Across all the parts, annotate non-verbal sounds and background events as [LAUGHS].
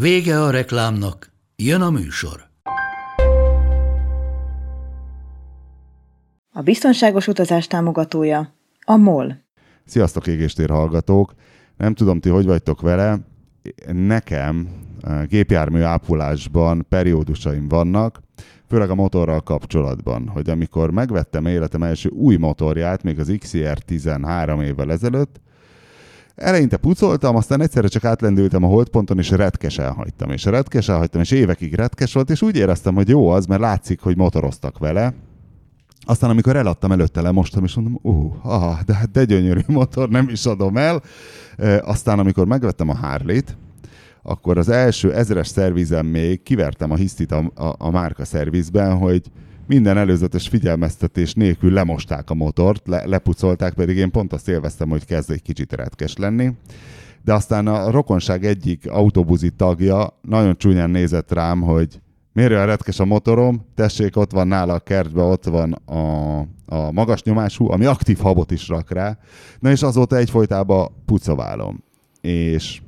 Vége a reklámnak, jön a műsor. A biztonságos utazás támogatója a MOL. Sziasztok égéstér hallgatók! Nem tudom, ti hogy vagytok vele. Nekem eh, gépjármű ápolásban periódusaim vannak, főleg a motorral kapcsolatban, hogy amikor megvettem életem első új motorját, még az XR 13 évvel ezelőtt, Eleinte pucoltam, aztán egyszerre csak átlendültem a holdponton, és retkes elhagytam. És retkes elhagytam, és évekig retkes volt, és úgy éreztem, hogy jó az, mert látszik, hogy motoroztak vele. Aztán, amikor eladtam előtte, lemostam, és mondom, ú, ah, de, hát de gyönyörű motor, nem is adom el. E, aztán, amikor megvettem a Harley-t, akkor az első ezres szervizem még kivertem a hisztit a, a, a márka szervizben, hogy minden előzetes figyelmeztetés nélkül lemosták a motort, le, lepucolták, pedig én pont azt élveztem, hogy kezd egy kicsit retkes lenni. De aztán a rokonság egyik autóbuzi tagja nagyon csúnyán nézett rám, hogy miért olyan retkes a motorom, tessék, ott van nála a kertben, ott van a, a magas nyomású, ami aktív habot is rak rá. Na és azóta egyfolytában pucoválom. És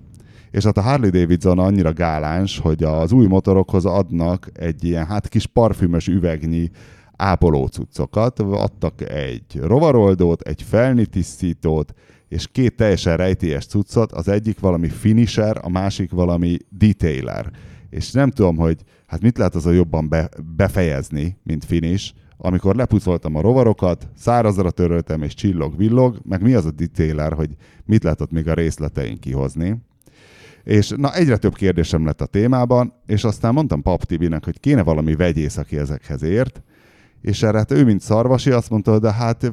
és hát a Harley Davidson annyira gáláns, hogy az új motorokhoz adnak egy ilyen hát kis parfümös üvegnyi ápoló cuccokat. Adtak egy rovaroldót, egy felnitisztítót, és két teljesen rejtélyes cuccot, az egyik valami finisher, a másik valami detailer. És nem tudom, hogy hát mit lehet az a jobban be, befejezni, mint finish, amikor lepucoltam a rovarokat, szárazra töröltem és csillog-villog, meg mi az a detailer, hogy mit lehet ott még a részletein kihozni. És na egyre több kérdésem lett a témában, és aztán mondtam Pap Tibinek, hogy kéne valami vegyész, aki ezekhez ért, és erre hát ő, mint szarvasi, azt mondta, de hát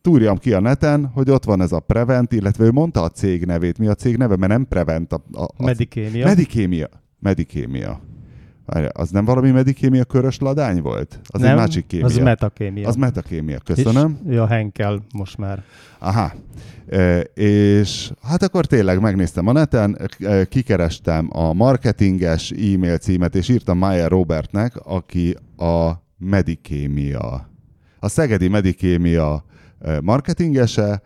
túrjam ki a neten, hogy ott van ez a Prevent, illetve ő mondta a cég nevét. Mi a cég neve? Mert nem Prevent. A, a, a Medikémia. Medikémia. Medikémia. Az nem valami medikémia körös ladány volt? Az nem, egy másik kémia. az metakémia. Az metakémia, köszönöm. És a Henkel most már. Aha. E, és hát akkor tényleg megnéztem a neten, e, kikerestem a marketinges e-mail címet, és írtam Maya Robertnek, aki a Medikémia, a Szegedi Medikémia e, marketingese,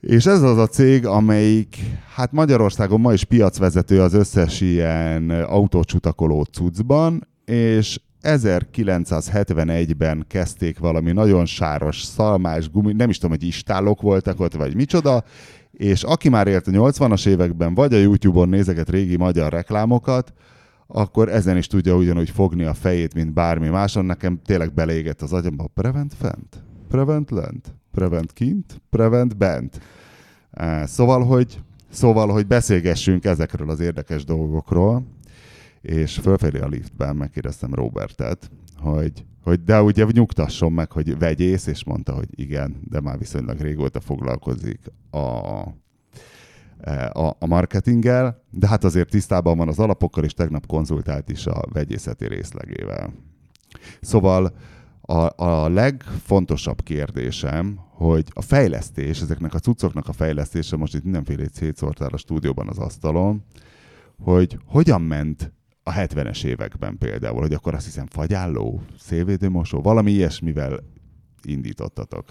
és ez az a cég, amelyik hát Magyarországon ma is piacvezető az összes ilyen autócsutakoló cuccban, és 1971-ben kezdték valami nagyon sáros, szalmás gumi, nem is tudom, hogy istálok voltak ott, vagy micsoda, és aki már élt a 80-as években, vagy a YouTube-on nézeget régi magyar reklámokat, akkor ezen is tudja ugyanúgy fogni a fejét, mint bármi máson. Nekem tényleg beleégett az agyamba, prevent fent, prevent lent, prevent kint, prevent bent. Szóval, hogy, szóval, hogy beszélgessünk ezekről az érdekes dolgokról, és fölfelé a liftben megkérdeztem Robertet, hogy, hogy de ugye nyugtasson meg, hogy vegyész, és mondta, hogy igen, de már viszonylag régóta foglalkozik a, a, a marketinggel, de hát azért tisztában van az alapokkal, és tegnap konzultált is a vegyészeti részlegével. Szóval a, a legfontosabb kérdésem, hogy a fejlesztés, ezeknek a cuccoknak a fejlesztése, most itt mindenféle szétszórtál a stúdióban az asztalon, hogy hogyan ment a 70-es években például, hogy akkor azt hiszem fagyálló, szélvédőmosó, valami ilyesmivel indítottatok.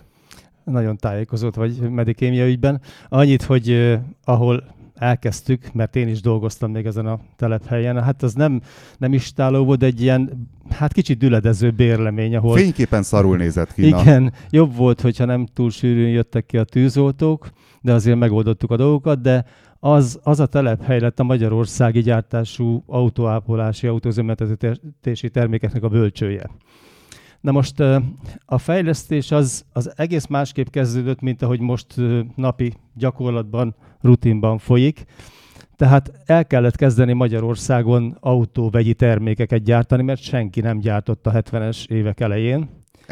Nagyon tájékozott vagy medikémia ügyben. Annyit, hogy uh, ahol elkezdtük, mert én is dolgoztam még ezen a telephelyen. Hát az nem, nem istáló volt, egy ilyen, hát kicsit düledező bérlemény, ahol... Fényképen szarul nézett ki. Igen, jobb volt, hogyha nem túl sűrűn jöttek ki a tűzoltók, de azért megoldottuk a dolgokat, de az, az a telephely lett a magyarországi gyártású autóápolási, autózömetetési termékeknek a bölcsője. Na most a fejlesztés az, az egész másképp kezdődött, mint ahogy most napi gyakorlatban, rutinban folyik. Tehát el kellett kezdeni Magyarországon autóvegyi termékeket gyártani, mert senki nem gyártott a 70-es évek elején.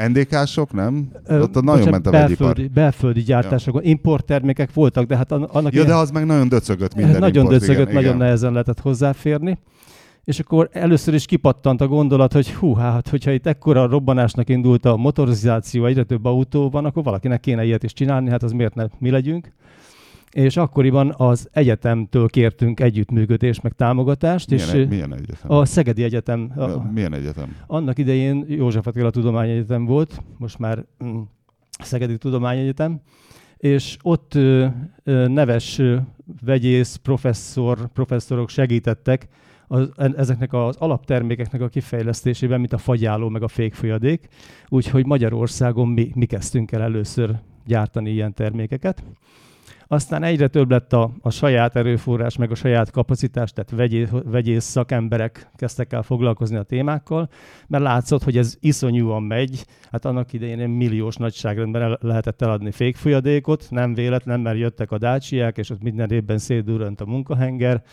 NDK-sok, nem? Ö, Ott a nagyon ment a belföldi, vegyipar. belföldi gyártásokon. Importtermékek voltak, de hát an- annak Ja, de ilyen- az meg nagyon döcögött minden nagyon import, döcögött, igen, nagyon igen. nehezen lehetett hozzáférni. És akkor először is kipattant a gondolat, hogy hú, hát hogyha itt ekkora robbanásnak indult a motorizáció, egyre több autó van, akkor valakinek kéne ilyet is csinálni, hát az miért ne mi legyünk. És akkoriban az egyetemtől kértünk együttműködést, meg támogatást, Milyen, és egy- milyen egyetem? a Szegedi Egyetem, a, Milyen egyetem? annak idején József Attila Tudományegyetem volt, most már mm, Szegedi Tudományegyetem, és ott ö, ö, neves ö, vegyész, professzor, professzorok segítettek az, ezeknek az alaptermékeknek a kifejlesztésében, mint a fagyáló meg a fékfolyadék, úgyhogy Magyarországon mi, mi kezdtünk el először gyártani ilyen termékeket. Aztán egyre több lett a, a saját erőforrás, meg a saját kapacitás, tehát vegyész, vegyész szakemberek kezdtek el foglalkozni a témákkal, mert látszott, hogy ez iszonyúan megy. Hát annak idején ilyen milliós nagyságrendben el lehetett eladni fékfolyadékot, nem véletlen, mert jöttek a dácsiák, és ott minden évben szétdurrant a munkahenger.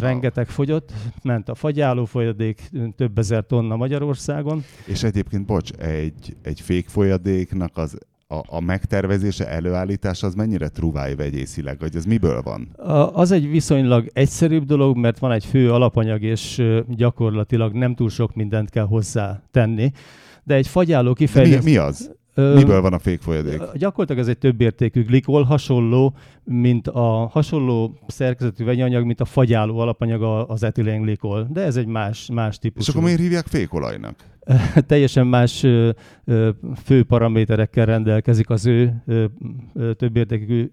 Rengeteg fogyott, ment a fagyáló folyadék, több ezer tonna Magyarországon. És egyébként, bocs, egy, egy fékfolyadéknak az a, a megtervezése, előállítása az mennyire truváj vegyészileg, vagy ez miből van? A- Az egy viszonylag egyszerűbb dolog, mert van egy fő alapanyag, és gyakorlatilag nem túl sok mindent kell hozzá tenni. De egy fagyáló De mi, mi az? Miből van a fékfolyadék? Gyakorlatilag ez egy többértékű glikol, hasonló, mint a hasonló szerkezetű vegyanyag, mint a fagyáló alapanyaga az etilenglikol. De ez egy más, más És típusú. akkor miért hívják fékolajnak? teljesen más fő paraméterekkel rendelkezik az ő többértékű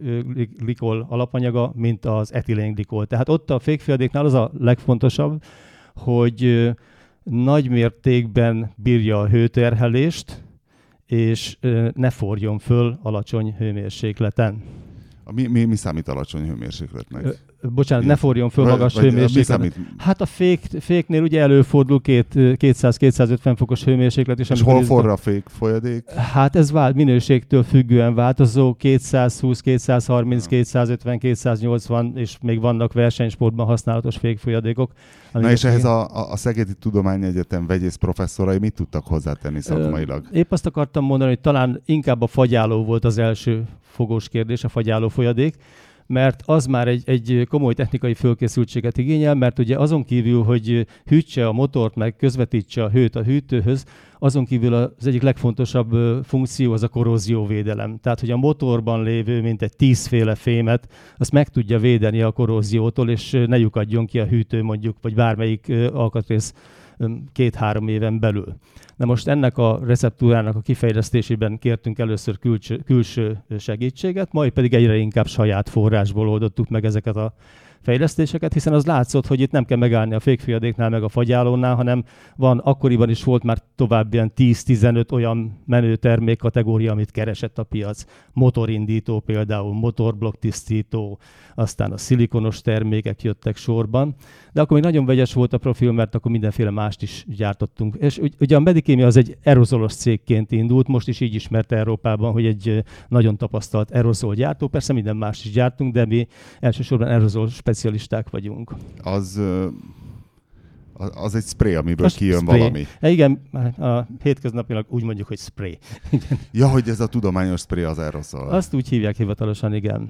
glikol alapanyaga, mint az etilenglikol. Tehát ott a fékfiadéknál az a legfontosabb, hogy nagy mértékben bírja a hőterhelést, és ne forjon föl alacsony hőmérsékleten. Mi, mi, mi számít alacsony hőmérsékletnek? Bocsánat, ne forjon föl magas számít? Hát a fék, féknél ugye előfordul két, 200-250 fokos hőmérséklet is. És hol forra a fékfolyadék? Hát ez vált minőségtől függően változó, 220, 230, 250, 280, és még vannak versenysportban használatos fékfolyadékok. Na és ehhez a, a, a Szegedi Tudományegyetem vegyész professzorai mit tudtak hozzátenni szakmailag? Épp azt akartam mondani, hogy talán inkább a fagyáló volt az első fogós kérdés, a fagyáló folyadék, mert az már egy, egy komoly technikai fölkészültséget igényel, mert ugye azon kívül, hogy hűtse a motort, meg közvetítse a hőt a hűtőhöz, azon kívül az egyik legfontosabb funkció az a korrózióvédelem. Tehát, hogy a motorban lévő mintegy tízféle fémet, azt meg tudja védeni a korróziótól, és ne lyukadjon ki a hűtő mondjuk, vagy bármelyik alkatrész két-három éven belül. Na most ennek a receptúrának a kifejlesztésében kértünk először külső, külső segítséget, majd pedig egyre inkább saját forrásból oldottuk meg ezeket a fejlesztéseket, hiszen az látszott, hogy itt nem kell megállni a fékfiadéknál, meg a fagyálónál, hanem van, akkoriban is volt már tovább ilyen 10-15 olyan menő termék kategória, amit keresett a piac. Motorindító például, motorblokk tisztító, aztán a szilikonos termékek jöttek sorban, de akkor még nagyon vegyes volt a profil, mert akkor mindenféle mást is gyártottunk. És ugy- ugye a Medikémia az egy aerozolos cégként indult, most is így ismert Európában, hogy egy nagyon tapasztalt aerozol gyártó, persze minden más is gyártunk, de mi elsősorban aerozol specialisták vagyunk. Az, az egy spray, amiből Az kijön spray. valami. E, igen, a hétköznapilag úgy mondjuk, hogy spray. [LAUGHS] Ja, hogy ez a tudományos spray az aerosol. Azt úgy hívják hivatalosan, igen.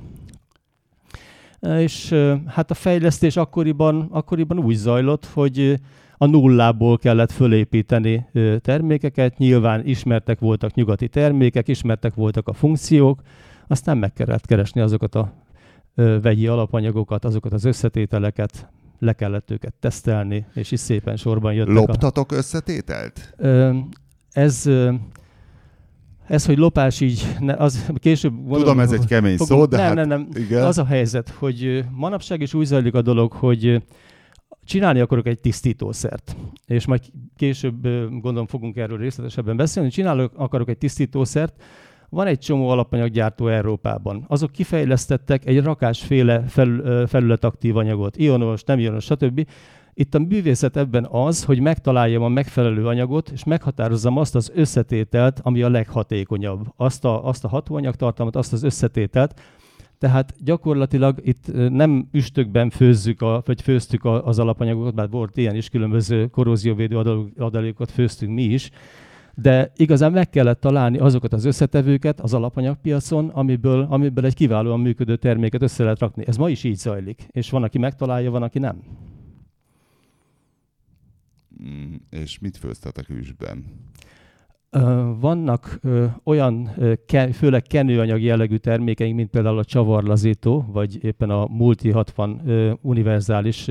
És hát a fejlesztés akkoriban, akkoriban úgy zajlott, hogy a nullából kellett fölépíteni termékeket, nyilván ismertek voltak nyugati termékek, ismertek voltak a funkciók, aztán meg kellett keresni azokat a vegyi alapanyagokat, azokat az összetételeket, le kellett őket tesztelni, és is szépen sorban jöttek a... Loptatok összetételt? Ö, ez, ez, hogy lopás így, ne, az később... gondolom, Tudom, ez egy kemény fogunk- szó, de nem, hát nem, nem. igen. Az a helyzet, hogy manapság is úgy zajlik a dolog, hogy csinálni akarok egy tisztítószert, és majd később gondolom fogunk erről részletesebben beszélni, csinálok akarok egy tisztítószert, van egy csomó alapanyaggyártó Európában. Azok kifejlesztettek egy rakásféle felületaktív anyagot, ionos, nem ionos, stb. Itt a művészet ebben az, hogy megtaláljam a megfelelő anyagot, és meghatározzam azt az összetételt, ami a leghatékonyabb. Azt a, azt a hatóanyagtartalmat, azt az összetételt. Tehát gyakorlatilag itt nem üstökben főzzük, a, vagy főztük a, az alapanyagokat, bár volt ilyen is, különböző korrózióvédő adalékokat főztünk mi is, de igazán meg kellett találni azokat az összetevőket az alapanyagpiacon, amiből, amiből egy kiválóan működő terméket össze lehet rakni. Ez ma is így zajlik, és van, aki megtalálja, van, aki nem. Mm, és mit főztetek ősben? Vannak olyan, főleg kenőanyag jellegű termékeink, mint például a csavarlazító, vagy éppen a Multi 60 univerzális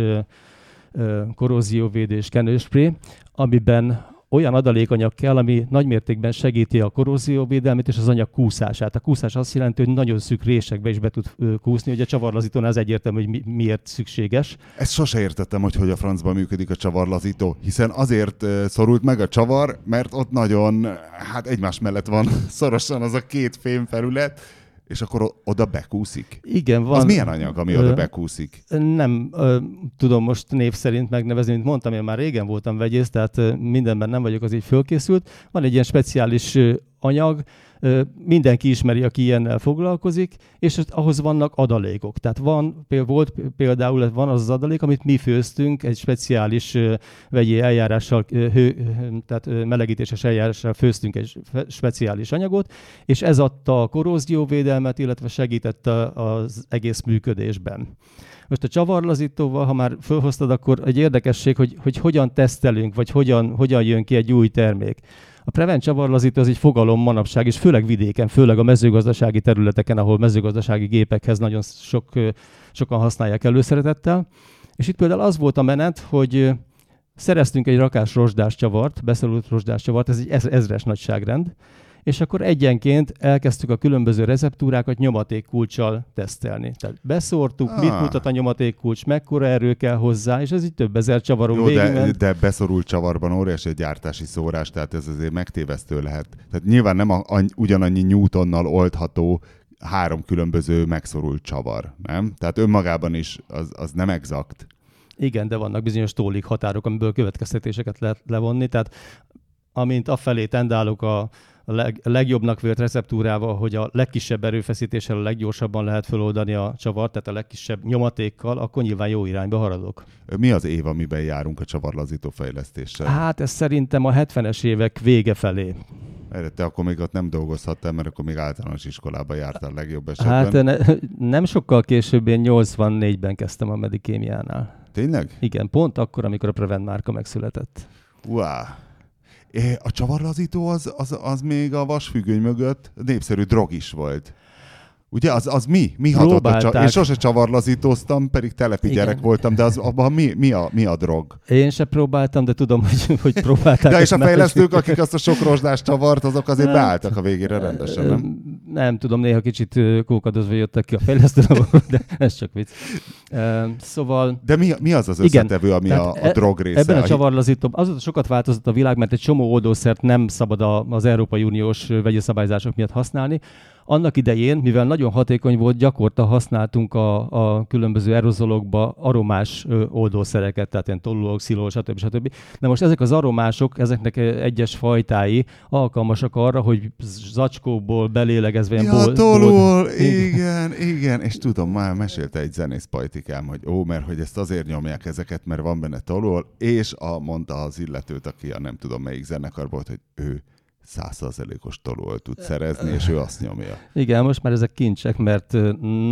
korrózióvédés kenőspré, amiben olyan adalékanyag kell, ami nagymértékben segíti a korrózióvédelmet és az anyag kúszását. A kúszás azt jelenti, hogy nagyon szűk résekbe is be tud kúszni, hogy a csavarlazítónál az egyértelmű, hogy mi, miért szükséges. Ezt sose értettem, hogy hogy a francban működik a csavarlazító, hiszen azért szorult meg a csavar, mert ott nagyon, hát egymás mellett van [LAUGHS] szorosan az a két fémfelület, és akkor oda bekúszik? Igen, van. Az milyen anyag, ami ö, oda bekúszik? Nem ö, tudom most név szerint megnevezni, mint mondtam, én már régen voltam vegyész, tehát mindenben nem vagyok az így fölkészült. Van egy ilyen speciális anyag, mindenki ismeri, aki ilyennel foglalkozik, és ahhoz vannak adalékok. Tehát van, volt például van az az adalék, amit mi főztünk egy speciális vegyi eljárással, hő, tehát melegítéses eljárással főztünk egy speciális anyagot, és ez adta a korrózióvédelmet, illetve segítette az egész működésben. Most a csavarlazítóval, ha már felhoztad, akkor egy érdekesség, hogy, hogy hogyan tesztelünk, vagy hogyan, hogyan jön ki egy új termék. A prevent csavarlazító az egy fogalom manapság, és főleg vidéken, főleg a mezőgazdasági területeken, ahol mezőgazdasági gépekhez nagyon sok, sokan használják előszeretettel. És itt például az volt a menet, hogy szereztünk egy rakás rozsdás csavart, beszorult rozsdás csavart, ez egy ezres nagyságrend, és akkor egyenként elkezdtük a különböző receptúrákat nyomatékkulcsal tesztelni. Tehát beszórtuk, ah. mit mutat a nyomatékkulcs, mekkora erő kell hozzá, és ez így több ezer csavaron Jó, de, de beszorult csavarban óriási egy gyártási szórás, tehát ez azért megtévesztő lehet. Tehát nyilván nem a, a, ugyanannyi newtonnal oldható három különböző megszorult csavar, nem? Tehát önmagában is az, az nem exakt. Igen, de vannak bizonyos tólik határok, amiből következtetéseket lehet levonni, tehát amint afelé tendálok a, a, leg, a legjobbnak vélt receptúrával, hogy a legkisebb erőfeszítéssel a leggyorsabban lehet feloldani a csavart, tehát a legkisebb nyomatékkal, akkor nyilván jó irányba haradok. Mi az év, amiben járunk a csavarlazító fejlesztéssel? Hát ez szerintem a 70-es évek vége felé. Erre te akkor még ott nem dolgozhattál, mert akkor még általános iskolába jártál legjobb esetben. Hát ne, nem sokkal később, én 84-ben kezdtem a medikémiánál. Tényleg? Igen, pont akkor, amikor a Prevent márka megszületett. Wow. A csavarlazító az, az, az még a vasfüggöny mögött népszerű drog is volt. Ugye az, az mi? Mi hatott a csavar? Én sose csavarlazítóztam, pedig telepi Igen. gyerek voltam, de az, abban mi, mi, a, mi a drog? Én se próbáltam, de tudom, hogy, hogy próbálták. De és a fejlesztők, hogy... akik azt a sok rozsdás csavart, azok azért nem. beálltak a végére rendesen, nem? Nem tudom, néha kicsit kókadozva jöttek ki a fejlesztők, [LAUGHS] de ez csak vicc. Szóval... De mi, mi az az összetevő, ami a, a e- drog része? Ebben a csavarlazító, azóta sokat változott a világ, mert egy csomó oldószert nem szabad az Európai Uniós vegyi szabályzások miatt használni. Annak idején, mivel nagyon hatékony volt, gyakorta használtunk a, a különböző aerozolokba aromás oldószereket, tehát ilyen tolulók, szilol, stb. stb. De most ezek az aromások, ezeknek egyes fajtái alkalmasak arra, hogy zacskóból belélegezve ilyen ja, tolul, igen, igen, és tudom, már mesélte egy zenész pajtikám, hogy ó, mert hogy ezt azért nyomják ezeket, mert van benne tolul, és a, mondta az illetőt, aki a nem tudom melyik zenekar volt, hogy ő százszerzelékos tolót tud szerezni, és ő azt nyomja. Igen, most már ezek kincsek, mert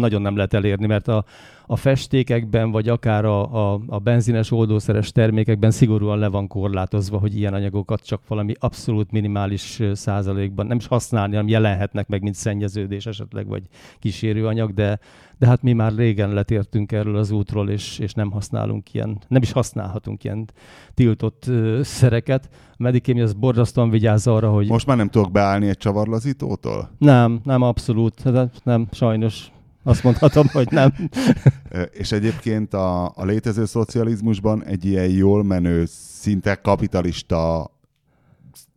nagyon nem lehet elérni, mert a, a festékekben, vagy akár a, a, a benzines oldószeres termékekben szigorúan le van korlátozva, hogy ilyen anyagokat csak valami abszolút minimális százalékban nem is használni, hanem jelenhetnek meg, mint szennyeződés esetleg, vagy kísérőanyag, de, de hát mi már régen letértünk erről az útról, és, és nem használunk ilyen, nem is használhatunk ilyen tiltott szereket. A Medikémi az borzasztóan vigyáz arra, hogy... Most már nem tudok beállni egy csavarlazítótól? Nem, nem abszolút, de nem, sajnos azt mondhatom, hogy nem. [LAUGHS] És egyébként a, a létező szocializmusban egy ilyen jól menő, szinte kapitalista,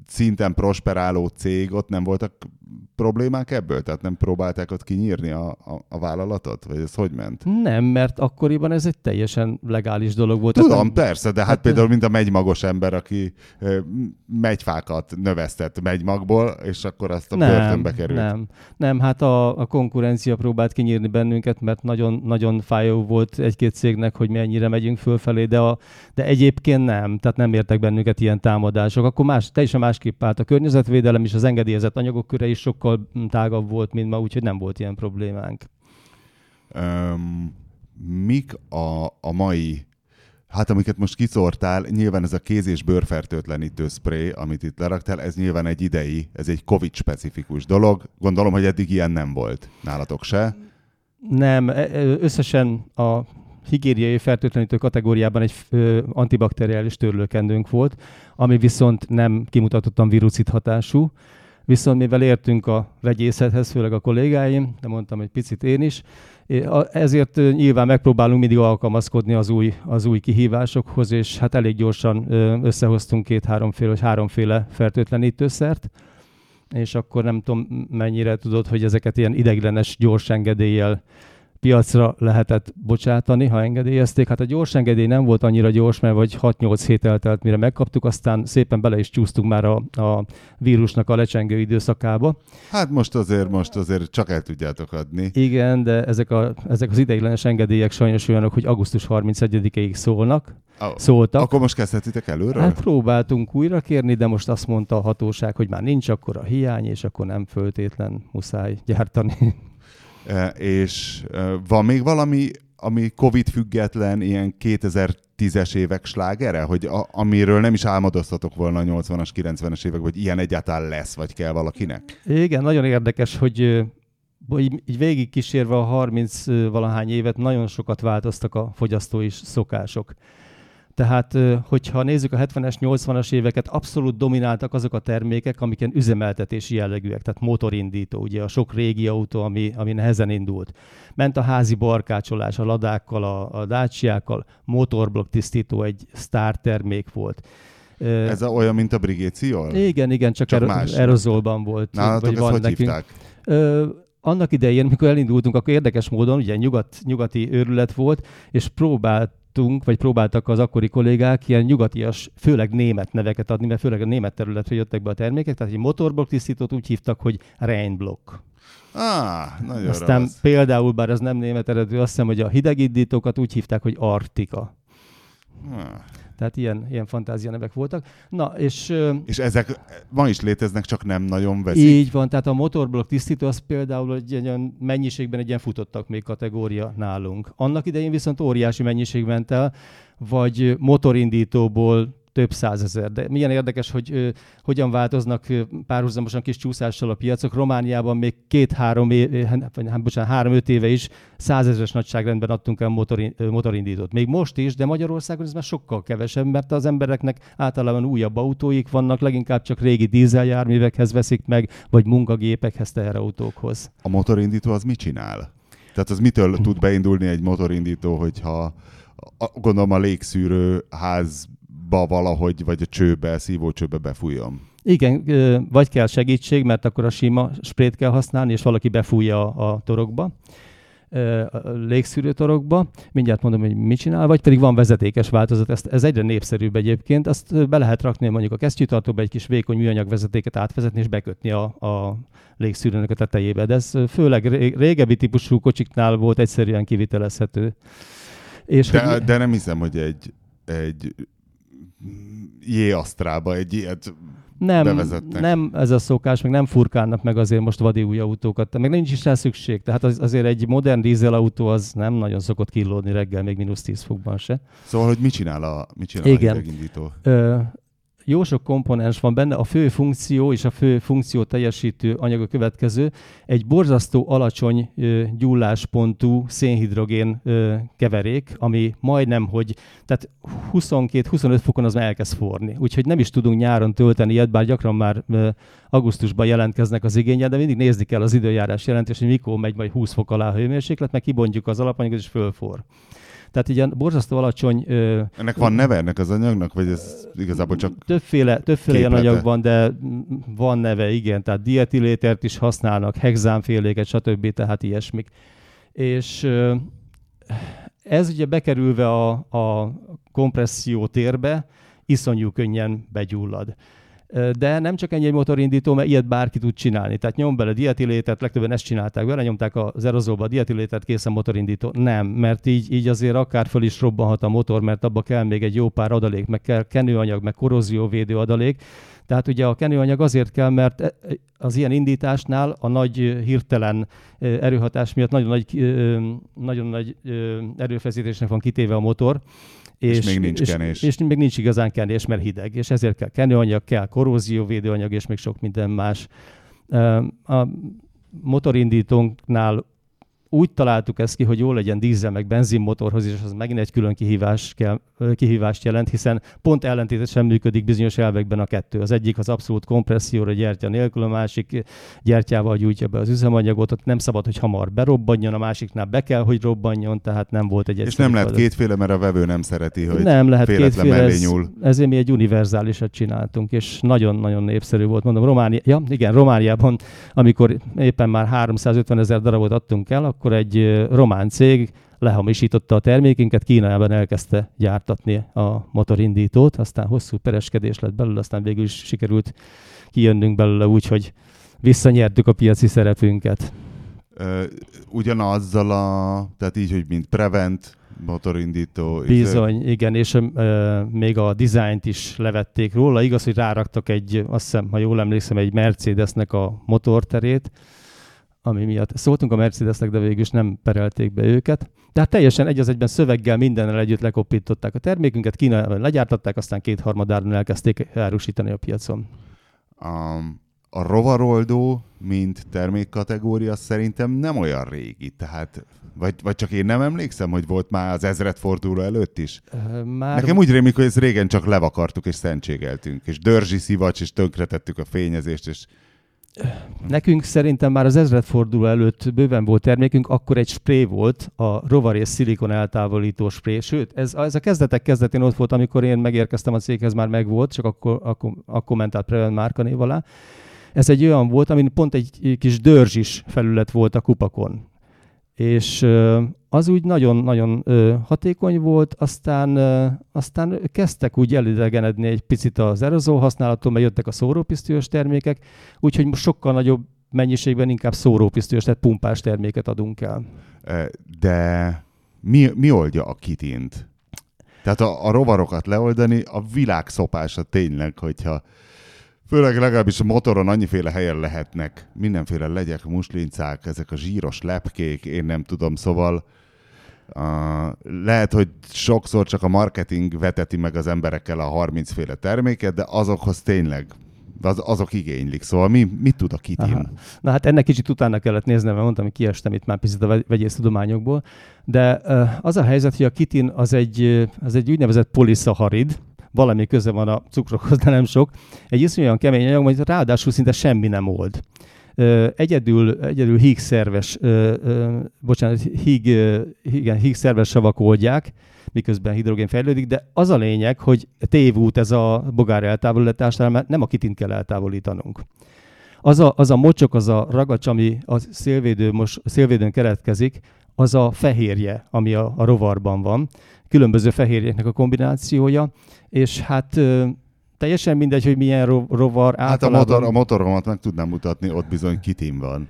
szinten prosperáló cég, ott nem voltak problémák ebből? Tehát nem próbálták ott kinyírni a, a, a vállalatot? Vagy ez hogy ment? Nem, mert akkoriban ez egy teljesen legális dolog volt. Tudom, nem- persze, de hát, hát például mint a megymagos ember, aki megyfákat növesztett megymagból, és akkor azt a börtönbe került. Nem, nem, hát a, a konkurencia próbált kinyírni bennünket, mert nagyon, nagyon fájó volt egy-két cégnek, hogy mennyire megyünk fölfelé, de, a, de egyébként nem, tehát nem értek bennünket ilyen támadások. Akkor más, teljesen másképp állt a környezetvédelem, és az engedélyezett anyagok köre is sokkal tágabb volt, mint ma, úgyhogy nem volt ilyen problémánk. Öm, mik a, a mai, hát amiket most kiszórtál, nyilván ez a kéz- és bőrfertőtlenítő spray, amit itt leraktál, ez nyilván egy idei, ez egy COVID-specifikus dolog. Gondolom, hogy eddig ilyen nem volt nálatok se. Nem, e- e- összesen a higiéniai fertőtlenítő kategóriában egy antibakteriális törlőkendőnk volt, ami viszont nem kimutatottan virucid hatású. Viszont mivel értünk a vegyészethez, főleg a kollégáim, de mondtam egy picit én is, ezért nyilván megpróbálunk mindig alkalmazkodni az új, az új kihívásokhoz, és hát elég gyorsan összehoztunk két-háromféle, vagy háromféle fertőtlenítőszert, és akkor nem tudom mennyire tudod, hogy ezeket ilyen ideiglenes gyors engedéllyel piacra lehetett bocsátani, ha engedélyezték. Hát a gyors engedély nem volt annyira gyors, mert vagy 6-8 hét eltelt, mire megkaptuk, aztán szépen bele is csúsztunk már a, a vírusnak a lecsengő időszakába. Hát most azért, most azért csak el tudjátok adni. Igen, de ezek, a, ezek az ideiglenes engedélyek sajnos olyanok, hogy augusztus 31-ig szólnak, Oh, szóltak. akkor most kezdhetitek előről? Hát próbáltunk újra kérni, de most azt mondta a hatóság, hogy már nincs akkor a hiány, és akkor nem föltétlen muszáj gyártani. E, és e, van még valami, ami Covid független, ilyen 2010-es évek slágere, hogy a, amiről nem is álmodoztatok volna a 80-as, 90-es évek, hogy ilyen egyáltalán lesz, vagy kell valakinek? Igen, nagyon érdekes, hogy így, így végig kísérve a 30 ö, valahány évet nagyon sokat változtak a fogyasztói szokások. Tehát, hogyha nézzük a 70-es, 80-as éveket, abszolút domináltak azok a termékek, amiken üzemeltetési jellegűek, tehát motorindító, ugye a sok régi autó, ami, ami nehezen indult. Ment a házi barkácsolás a ladákkal, a, a dácsiákkal, motorblokk tisztító egy sztár termék volt. Ez a, olyan, mint a Brigéciol? igen, igen, csak, Csak más. aerozolban volt. Nálatok ezt hogy hívták? Ö, annak idején, mikor elindultunk, akkor érdekes módon, ugye nyugat, nyugati őrület volt, és próbáltunk, vagy próbáltak az akkori kollégák ilyen nyugatias, főleg német neveket adni, mert főleg a német területre jöttek be a termékek, tehát egy motorblokk tisztítót úgy hívtak, hogy Rheinblock. Á, nagyon Aztán rossz. például, bár ez nem német eredetű, azt hiszem, hogy a hidegindítókat úgy hívták, hogy Artika. Ah. Tehát ilyen, ilyen fantázia nevek voltak. Na, és És ezek ma is léteznek, csak nem nagyon veszik. Így van, tehát a motorblokk tisztító az például egy ilyen mennyiségben egy ilyen futottak még kategória nálunk. Annak idején viszont óriási mennyiség ment el, vagy motorindítóból több százezer. De milyen érdekes, hogy ö, hogyan változnak ö, párhuzamosan kis csúszással a piacok. Romániában még két-három éve, vagy hát, bocsánat, három-öt éve is százezres nagyságrendben adtunk el motorin, ö, motorindítót. Még most is, de Magyarországon ez már sokkal kevesebb, mert az embereknek általában újabb autóik vannak, leginkább csak régi dízeljárművekhez veszik meg, vagy munkagépekhez, teherautókhoz. A motorindító az mit csinál? Tehát az mitől tud beindulni egy motorindító, hogyha gondolom a légszűrő házba valahogy, vagy a csőbe, szívócsőbe befújom. Igen, vagy kell segítség, mert akkor a sima sprayt kell használni, és valaki befújja a, a torokba, ö, a légszűrő torokba. Mindjárt mondom, hogy mit csinál, vagy pedig van vezetékes változat, ezt, ez egyre népszerűbb egyébként. Azt be lehet rakni mondjuk a kesztyűtartóba egy kis vékony műanyag vezetéket átvezetni, és bekötni a, a légszűrőnek a tetejébe. De ez főleg ré- régebbi típusú kocsiknál volt egyszerűen kivitelezhető. És De, hogy, de nem hiszem, hogy egy, egy J-Asztrába egy ilyet nem, nem ez a szokás, meg nem furkálnak meg azért most vadi új autókat, meg nincs is rá szükség. Tehát az, azért egy modern dízelautó az nem nagyon szokott killódni reggel, még mínusz 10 fokban se. Szóval, hogy mit csinál a, mit csinál Igen. a hidegindító? Ö, jó sok komponens van benne, a fő funkció és a fő funkció teljesítő anyag a következő. Egy borzasztó alacsony gyulláspontú szénhidrogén keverék, ami majdnem, hogy tehát 22-25 fokon az már elkezd forni. Úgyhogy nem is tudunk nyáron tölteni ilyet, bár gyakran már augusztusban jelentkeznek az igényel, de mindig nézni kell az időjárás jelentést, hogy mikor megy majd 20 fok alá a hőmérséklet, meg kibontjuk az alapanyagot és fölfor. Tehát ilyen borzasztó alacsony... Ö, ennek van neve ennek az anyagnak, vagy ez igazából csak Többféle, többféle ilyen anyag van, de van neve, igen. Tehát dietilétert is használnak, hexánféléket, stb. Tehát ilyesmik. És ö, ez ugye bekerülve a, a kompresszió térbe, iszonyú könnyen begyullad. De nem csak ennyi egy motorindító, mert ilyet bárki tud csinálni. Tehát nyom bele dietilétet, legtöbben ezt csinálták bele, nyomták az aerozolba a dietilétet, készen motorindító. Nem, mert így, így azért akár föl is robbanhat a motor, mert abba kell még egy jó pár adalék, meg kell kenőanyag, meg korrózióvédő adalék. Tehát ugye a kenőanyag azért kell, mert e, az ilyen indításnál a nagy hirtelen erőhatás miatt nagyon nagy, nagyon nagy erőfeszítésnek van kitéve a motor, és, és még nincs és, kenés. És, és még nincs igazán kenés, mert hideg, és ezért kell kenőanyag, kell korrózióvédőanyag, és még sok minden más. A motorindítónknál úgy találtuk ezt ki, hogy jól legyen dízel meg benzinmotorhoz, és az megint egy külön kihívás kell, kihívást jelent, hiszen pont ellentétesen működik bizonyos elvekben a kettő. Az egyik az abszolút kompresszióra gyertya nélkül, a másik gyertyával gyújtja be az üzemanyagot, ott nem szabad, hogy hamar berobbanjon, a másiknál be kell, hogy robbanjon, tehát nem volt egy És nem lehet kétféle, mert a vevő nem szereti, hogy nem lehet kétféle, ez, nyúl. ezért mi egy univerzálisat csináltunk, és nagyon-nagyon népszerű volt. Mondom, Románia, ja, igen, Romániában, amikor éppen már 350 ezer darabot adtunk el, akkor egy román cég lehamisította a termékinket, Kínában elkezdte gyártatni a motorindítót, aztán hosszú pereskedés lett belőle, aztán végül is sikerült kijönnünk belőle úgy, hogy visszanyertük a piaci szerepünket. ugyanazzal a, tehát így, hogy mint Prevent, motorindító. Bizony, izé... igen, és ö, még a dizájnt is levették róla. Igaz, hogy ráraktak egy, azt hiszem, ha jól emlékszem, egy Mercedesnek a motorterét, ami miatt szóltunk a Mercedesnek, de végül is nem perelték be őket. Tehát teljesen egy az egyben szöveggel mindennel együtt lekoppították a termékünket, Kínában legyártották, aztán kétharmadáron elkezdték árusítani a piacon. Um, a rovaroldó, mint termékkategória szerintem nem olyan régi, tehát vagy, vagy csak én nem emlékszem, hogy volt már az ezredforduló előtt is? Már... Nekem úgy rémik, hogy ezt régen csak levakartuk és szentségeltünk, és dörzsi szivacs, és tönkretettük a fényezést, és Nekünk szerintem már az ezredforduló előtt bőven volt termékünk, akkor egy spré volt, a rovar és szilikon eltávolító spré. Sőt, ez, ez a kezdetek kezdetén ott volt, amikor én megérkeztem a céghez, már megvolt, csak akkor, akkor, akkor ment át Prevent márkanév alá. Ez egy olyan volt, amin pont egy kis dörzs felület volt a kupakon és az úgy nagyon-nagyon hatékony volt, aztán, aztán kezdtek úgy elidegenedni egy picit az aerozol használattól, mert jöttek a szórópisztolyos termékek, úgyhogy most sokkal nagyobb mennyiségben inkább szórópisztolyos, tehát pumpás terméket adunk el. De mi, mi oldja a kitint? Tehát a, a rovarokat leoldani, a világ szopása tényleg, hogyha Főleg legalábbis a motoron annyiféle helyen lehetnek. Mindenféle legyek, muslincák, ezek a zsíros lepkék, én nem tudom, szóval uh, lehet, hogy sokszor csak a marketing veteti meg az emberekkel a 30 féle terméket, de azokhoz tényleg az, azok igénylik. Szóval mi, mit tud a kitin? Aha. Na hát ennek kicsit utána kellett néznem, mert mondtam, hogy kiestem itt már picit a vegyész tudományokból, de az a helyzet, hogy a kitin az egy, az egy úgynevezett poliszaharid, valami köze van a cukrokhoz, de nem sok. Egy iszonyúan kemény anyag, hogy ráadásul szinte semmi nem old. Egyedül, egyedül híg szerves, bocsánat, híg, igen, híg szerves savak oldják, miközben hidrogén fejlődik, de az a lényeg, hogy tévút ez a bogár eltávolításnál, mert nem a kitint kell eltávolítanunk. Az a, az a mocsok, az a ragacs, ami a szélvédő, most, szélvédőn keletkezik, az a fehérje, ami a, a rovarban van, különböző fehérjéknek a kombinációja, és hát teljesen mindegy, hogy milyen rovar Hát általában... a, motor, a motoromat meg tudnám mutatni, ott bizony kitim van.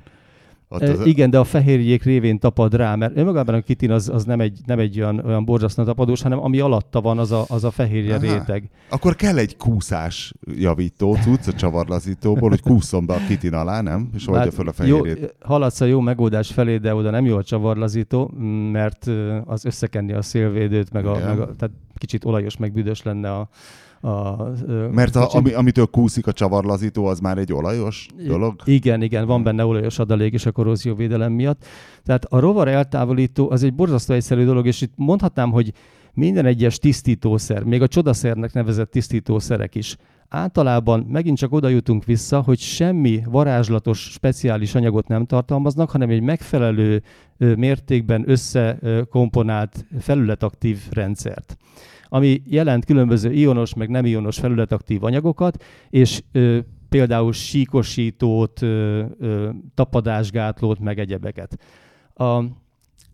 Ott az... Igen, de a fehérjék révén tapad rá, mert önmagában a kitin az, az nem egy, nem egy olyan, olyan borzasztó tapadós, hanem ami alatta van, az a, az a fehérje Aha. réteg. Akkor kell egy kúszás javító cucc a csavarlazítóból, hogy kúszom be a kitin alá, nem? És oldja fel a fehérjét. Jó, haladsz a jó megoldás felé, de oda nem jó a csavarlazító, mert az összekenni a szélvédőt, meg, a, meg a, tehát kicsit olajos, meg büdös lenne a, a, Mert a, ami, amitől kúszik a csavarlazító, az már egy olajos dolog? Igen, igen, van benne olajos adalék is a korrózióvédelem miatt. Tehát a rovar eltávolító az egy borzasztó egyszerű dolog, és itt mondhatnám, hogy minden egyes tisztítószer, még a csodaszernek nevezett tisztítószerek is általában megint csak oda jutunk vissza, hogy semmi varázslatos, speciális anyagot nem tartalmaznak, hanem egy megfelelő mértékben összekomponált felületaktív rendszert ami jelent különböző ionos, meg nem ionos felületaktív anyagokat, és ö, például síkosítót, ö, ö, tapadásgátlót, meg egyebeket. A,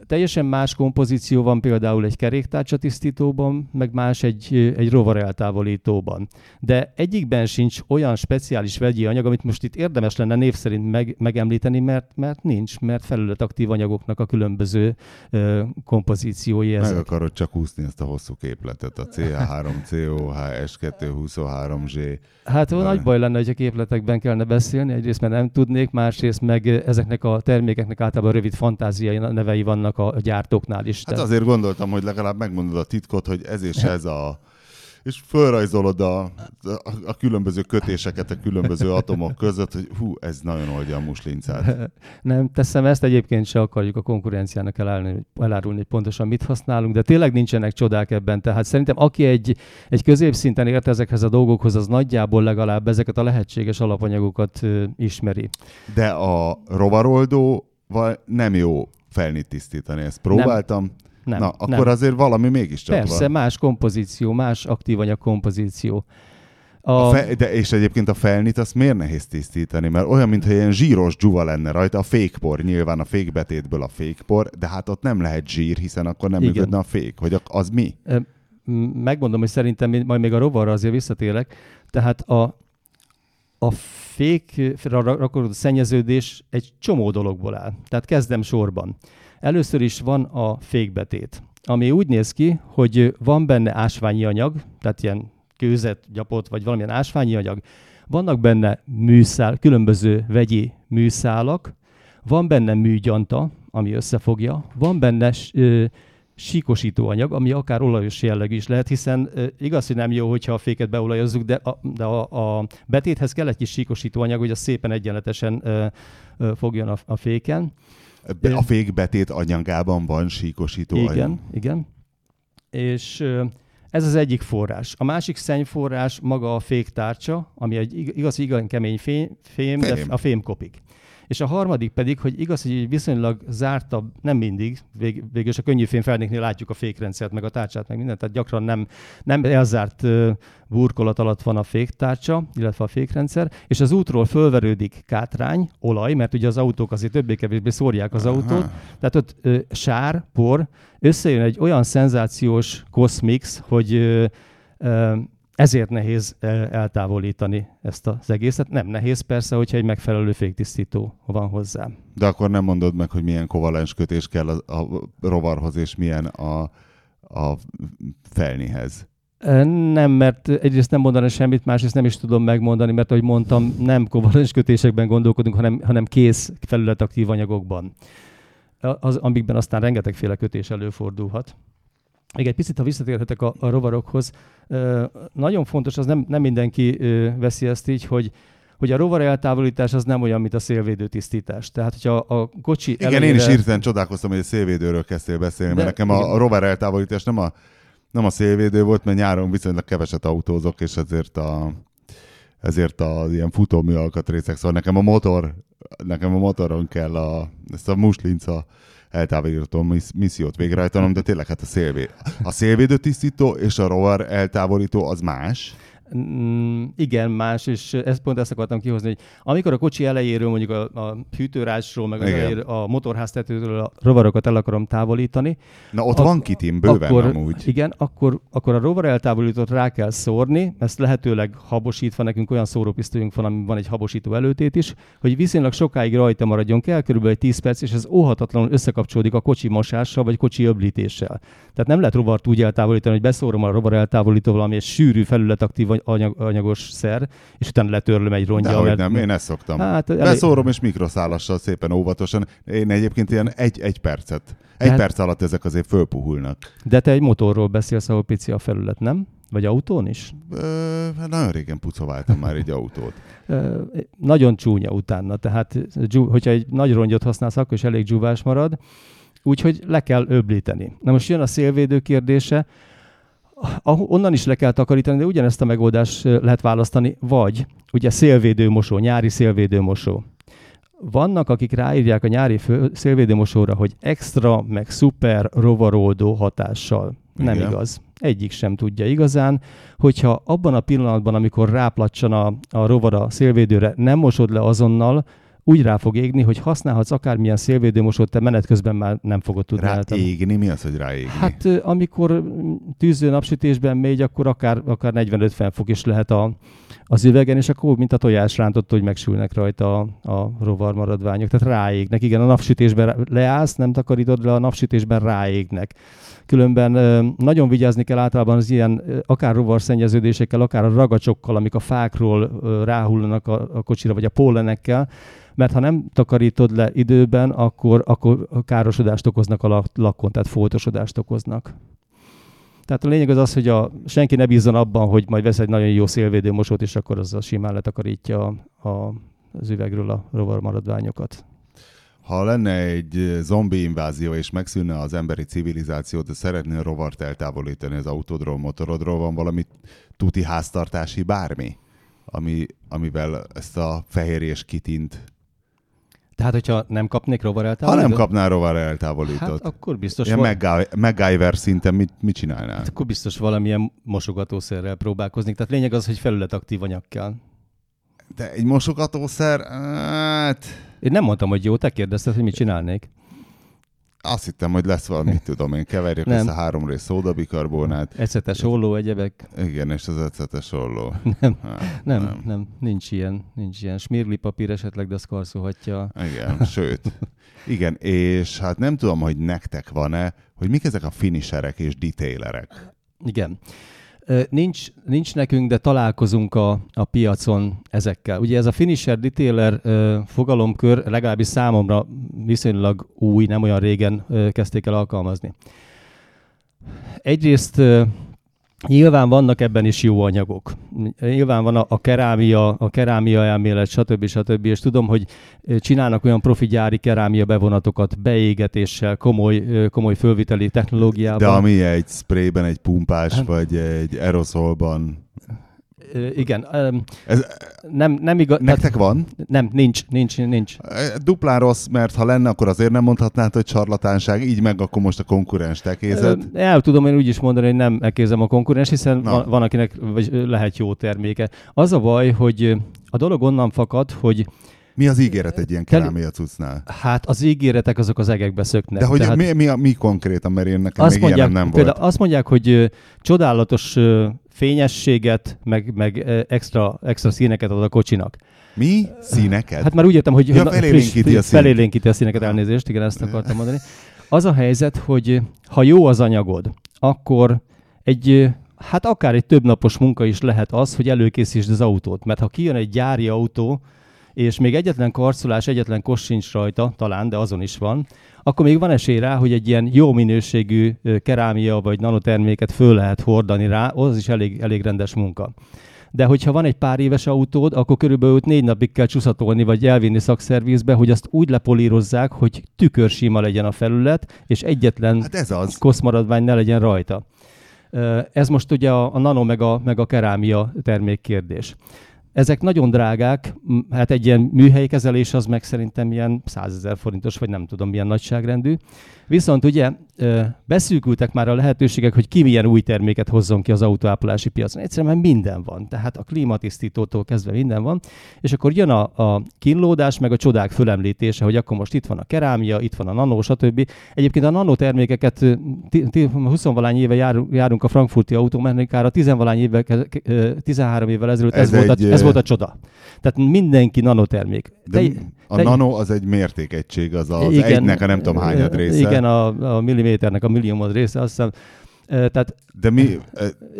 Teljesen más kompozíció van például egy keréktárcsa tisztítóban, meg más egy, egy rovar eltávolítóban. De egyikben sincs olyan speciális vegyi anyag, amit most itt érdemes lenne név szerint meg, megemlíteni, mert, mert nincs, mert felületaktív anyagoknak a különböző ö, kompozíciói ezek. Meg akarod csak úszni ezt a hosszú képletet, a CH3, COH, S223G. Hát De... nagy baj lenne, hogy a képletekben kellene beszélni, egyrészt mert nem tudnék, másrészt meg ezeknek a termékeknek általában rövid fantáziai nevei vannak vannak a gyártóknál is. Hát azért gondoltam, hogy legalább megmondod a titkot, hogy ez és ez a és fölrajzolod a, a, a különböző kötéseket a különböző atomok között, hogy hú, ez nagyon oldja a muslincát. [LAUGHS] Nem teszem ezt, egyébként se akarjuk a konkurenciának elárulni, elárulni, hogy pontosan mit használunk, de tényleg nincsenek csodák ebben. Tehát szerintem aki egy, egy középszinten ért ezekhez a dolgokhoz, az nagyjából legalább ezeket a lehetséges alapanyagokat ö, ismeri. De a rovaroldó nem jó felnit tisztítani. Ezt próbáltam. Nem. Nem, Na, akkor nem. azért valami mégiscsak Persze, van. más kompozíció, más aktív anyag kompozíció. A... A fe, de és egyébként a felnit azt miért nehéz tisztítani? Mert olyan, mintha ilyen zsíros dzsuva lenne rajta, a fékpor, nyilván a fékbetétből a fékpor, de hát ott nem lehet zsír, hiszen akkor nem Igen. működne a fék. Hogy az mi? Megmondom, hogy szerintem majd még a rovarra azért visszatérek. Tehát a, a fékra rakodott szennyeződés egy csomó dologból áll. Tehát kezdem sorban. Először is van a fékbetét, ami úgy néz ki, hogy van benne ásványi anyag, tehát ilyen kőzet, gyapot, vagy valamilyen ásványi anyag. Vannak benne műszál, különböző vegyi műszálak, van benne műgyanta, ami összefogja, van benne ö, síkosító anyag, ami akár olajos jellegű is lehet, hiszen igaz, hogy nem jó, hogyha a féket beolajozzuk, de a, de a, a betéthez kell egy kis síkosító anyag, hogy az szépen egyenletesen fogjon a, a féken. A fék betét anyagában van síkosító igen, anyag? Igen. És ez az egyik forrás. A másik szennyforrás maga a féktárcsa, ami egy igaz, igen kemény fém, fém, fém. de a fémkopik. És a harmadik pedig, hogy igaz, hogy viszonylag zártabb, nem mindig, vég, végül a könnyű fémfelnéknél látjuk a fékrendszert, meg a tárcsát, meg mindent, tehát gyakran nem, nem elzárt burkolat alatt van a féktárcsa, illetve a fékrendszer, és az útról fölverődik kátrány, olaj, mert ugye az autók azért többé-kevésbé szórják az Aha. autót, tehát ott ö, sár, por, összejön egy olyan szenzációs koszmix, hogy ö, ö, ezért nehéz eltávolítani ezt az egészet. Nem nehéz persze, hogyha egy megfelelő féktisztító van hozzá. De akkor nem mondod meg, hogy milyen kovalens kötés kell a, a rovarhoz, és milyen a, a felnihez. Nem, mert egyrészt nem mondani semmit, másrészt nem is tudom megmondani, mert ahogy mondtam, nem kovalens kötésekben gondolkodunk, hanem, hanem kész felületaktív anyagokban, az, amikben aztán rengetegféle kötés előfordulhat. Még egy picit, ha visszatérhetek a, a rovarokhoz, nagyon fontos, az nem, nem mindenki veszi ezt így, hogy hogy a rovar eltávolítás az nem olyan, mint a szélvédő tisztítás. Tehát, hogyha a kocsi Igen, elejére... én is írtam, csodálkoztam, hogy a szélvédőről kezdtél beszélni, De, mert nekem a, a rovar eltávolítás nem a, nem a szélvédő volt, mert nyáron viszonylag keveset autózok, és ezért a, ezért a ilyen futómű alkatrészek, szóval nekem a motor, nekem a motoron kell a, ezt a muslinca eltávolító missziót végrehajtanom, de tényleg hát a szélvéd. A szélvédő tisztító és a rovar eltávolító az más. Mm, igen, más, és ezt pont ezt akartam kihozni, hogy amikor a kocsi elejéről, mondjuk a, a hűtőrásról, meg az elejér, a motorháztetőről a rovarokat el akarom távolítani. Na ott ak- van kitim, bőven akkor, amúgy. Igen, akkor, akkor a rovar eltávolítót rá kell szórni, ezt lehetőleg habosítva, nekünk olyan szórópisztolyunk van, ami van egy habosító előtét is, hogy viszonylag sokáig rajta maradjon kell, körülbelül 10 perc, és ez óhatatlanul összekapcsolódik a kocsi mosással, vagy kocsi öblítéssel. Tehát nem lehet rovart úgy eltávolítani, hogy beszórom a rovar eltávolító valami egy sűrű felületaktív anyag, anyagos szer, és utána letörlöm egy rongyal. Dehogy mert... nem, én ezt szoktam. Hát, elég... Beszórom és mikroszálassal szépen óvatosan. Én egyébként ilyen egy, egy percet. Egy hát... perc alatt ezek azért fölpuhulnak. De te egy motorról beszélsz, ahol pici a felület, nem? Vagy autón is? Ö, hát nagyon régen pucováltam már egy autót. Ö, nagyon csúnya utána, tehát hogyha egy nagy rongyot használsz, akkor is elég dzsúvás marad, úgyhogy le kell öblíteni. Na most jön a szélvédő kérdése, onnan is le kell takarítani, de ugyanezt a megoldást lehet választani, vagy ugye szélvédőmosó, nyári szélvédőmosó. Vannak, akik ráírják a nyári szélvédőmosóra, hogy extra, meg szuper rovaroldó hatással. Nem Igen. igaz. Egyik sem tudja igazán, hogyha abban a pillanatban, amikor ráplatsan a, a rovar a szélvédőre, nem mosod le azonnal, úgy rá fog égni, hogy használhatsz akármilyen szélvédőmosót, te menet közben már nem fogod tudni. Ráégni? Mi az, hogy ráégni? Hát amikor tűző napsütésben megy, akkor akár, akár 45 fok is lehet a, az üvegen, és akkor mint a tojás rántott, hogy megsülnek rajta a, a rovar maradványok. Tehát ráégnek. Igen, a napsütésben leállsz, nem takarítod le, a napsütésben ráégnek. Különben nagyon vigyázni kell általában az ilyen akár rovarszennyeződésekkel, akár a ragacsokkal, amik a fákról ráhullanak a, a kocsira, vagy a pólenekkel, mert ha nem takarítod le időben, akkor, akkor károsodást okoznak a lakon, tehát foltosodást okoznak. Tehát a lényeg az az, hogy a, senki ne bízzon abban, hogy majd vesz egy nagyon jó szélvédő mosót, és akkor az a simán letakarítja a, a, az üvegről a rovarmaradványokat. Ha lenne egy zombi invázió, és megszűnne az emberi civilizáció, de szeretnél rovart eltávolítani az autódról, motorodról, van valami tuti háztartási bármi, ami, amivel ezt a fehérjés kitint tehát, hogyha nem kapnék rovar eltávolítót? Ha nem kapnál rovar eltávolítót. Hát akkor biztos... Ilyen val- MacGyver szinten mit, mit csinálnál? Hát akkor biztos valamilyen mosogatószerrel próbálkoznék. Tehát lényeg az, hogy felületaktív anyag kell. De egy mosogatószer, hát... Én nem mondtam, hogy jó, te kérdezted, hogy mit csinálnék. Azt hittem, hogy lesz valami, [LAUGHS] tudom én, keverjük nem. össze három rész szódabikarbonát. Ecetes olló, egyebek. Igen, és az ecetes olló. [LAUGHS] Nem, hát, nem, nem, nem, nincs ilyen, nincs ilyen. Smirli papír esetleg, de az karszolhatja. Igen, sőt. Igen, és hát nem tudom, hogy nektek van-e, hogy mik ezek a finisherek és detailerek. Igen. Nincs, nincs nekünk, de találkozunk a, a piacon ezekkel. Ugye ez a finisher detailer fogalomkör legalábbis számomra viszonylag új, nem olyan régen kezdték el alkalmazni. Egyrészt Nyilván vannak ebben is jó anyagok. Nyilván van a, a kerámia, a kerámia elmélet, stb. stb. És tudom, hogy csinálnak olyan profi gyári kerámia bevonatokat beégetéssel, komoly, komoly fölviteli technológiával. De ami egy sprayben, egy pumpás, hát, vagy egy aerosolban igen. Ez, nem, nem igaz. Nektek tehát, van? Nem, nincs, nincs, nincs. Duplán rossz, mert ha lenne, akkor azért nem mondhatnád, hogy charlatánság, így meg akkor most a konkurens tekézed. El tudom én úgy is mondani, hogy nem ekézem a konkurens, hiszen van, van, akinek vagy lehet jó terméke. Az a baj, hogy a dolog onnan fakad, hogy mi az ígéret egy ilyen kerámia cuccnál? Hát az ígéretek azok az egekbe szöknek. De hogy tehát... mi, mi, mi konkrétan, mert én nekem azt még mondják, nem volt. Azt mondják, hogy csodálatos fényességet, meg, meg extra, extra színeket ad a kocsinak. Mi? Színeket? Hát már úgy értem, hogy ja, felélénkíti, a, felélénkíti a színeket, elnézést, igen, ezt akartam mondani. Az a helyzet, hogy ha jó az anyagod, akkor egy, hát akár egy több napos munka is lehet az, hogy előkészítsd az autót. Mert ha kijön egy gyári autó, és még egyetlen karcolás, egyetlen kos sincs rajta, talán, de azon is van, akkor még van esély rá, hogy egy ilyen jó minőségű kerámia vagy nanoterméket föl lehet hordani rá, az is elég, elég rendes munka. De hogyha van egy pár éves autód, akkor körülbelül négy napig kell csúszatolni, vagy elvinni szakszervizbe, hogy azt úgy lepolírozzák, hogy tükörsima legyen a felület, és egyetlen hát ez az. koszmaradvány ne legyen rajta. Ez most ugye a, a nano meg a, meg a kerámia termék kérdés. Ezek nagyon drágák, hát egy ilyen műhelykezelés az meg szerintem ilyen 100 ezer forintos, vagy nem tudom milyen nagyságrendű. Viszont ugye beszűkültek már a lehetőségek, hogy ki milyen új terméket hozzon ki az autóápolási piacon. Egyszerűen minden van, tehát a klímatisztítótól kezdve minden van, és akkor jön a, a kínlódás, meg a csodák fölemlítése, hogy akkor most itt van a kerámia, itt van a nano, stb. Egyébként a nanotermékeket 20 valány éve járunk, járunk a frankfurti autómechanikára, 10 valány éve, 13 évvel ezelőtt ez, ez, volt a, ez volt a csoda. Tehát mindenki nanotermék. De, De a nano az egy mértékegység, az az igen, egynek a nem tudom hányad része. Igen, a, a milliméternek a milliómod része, azt hiszem tehát, De mi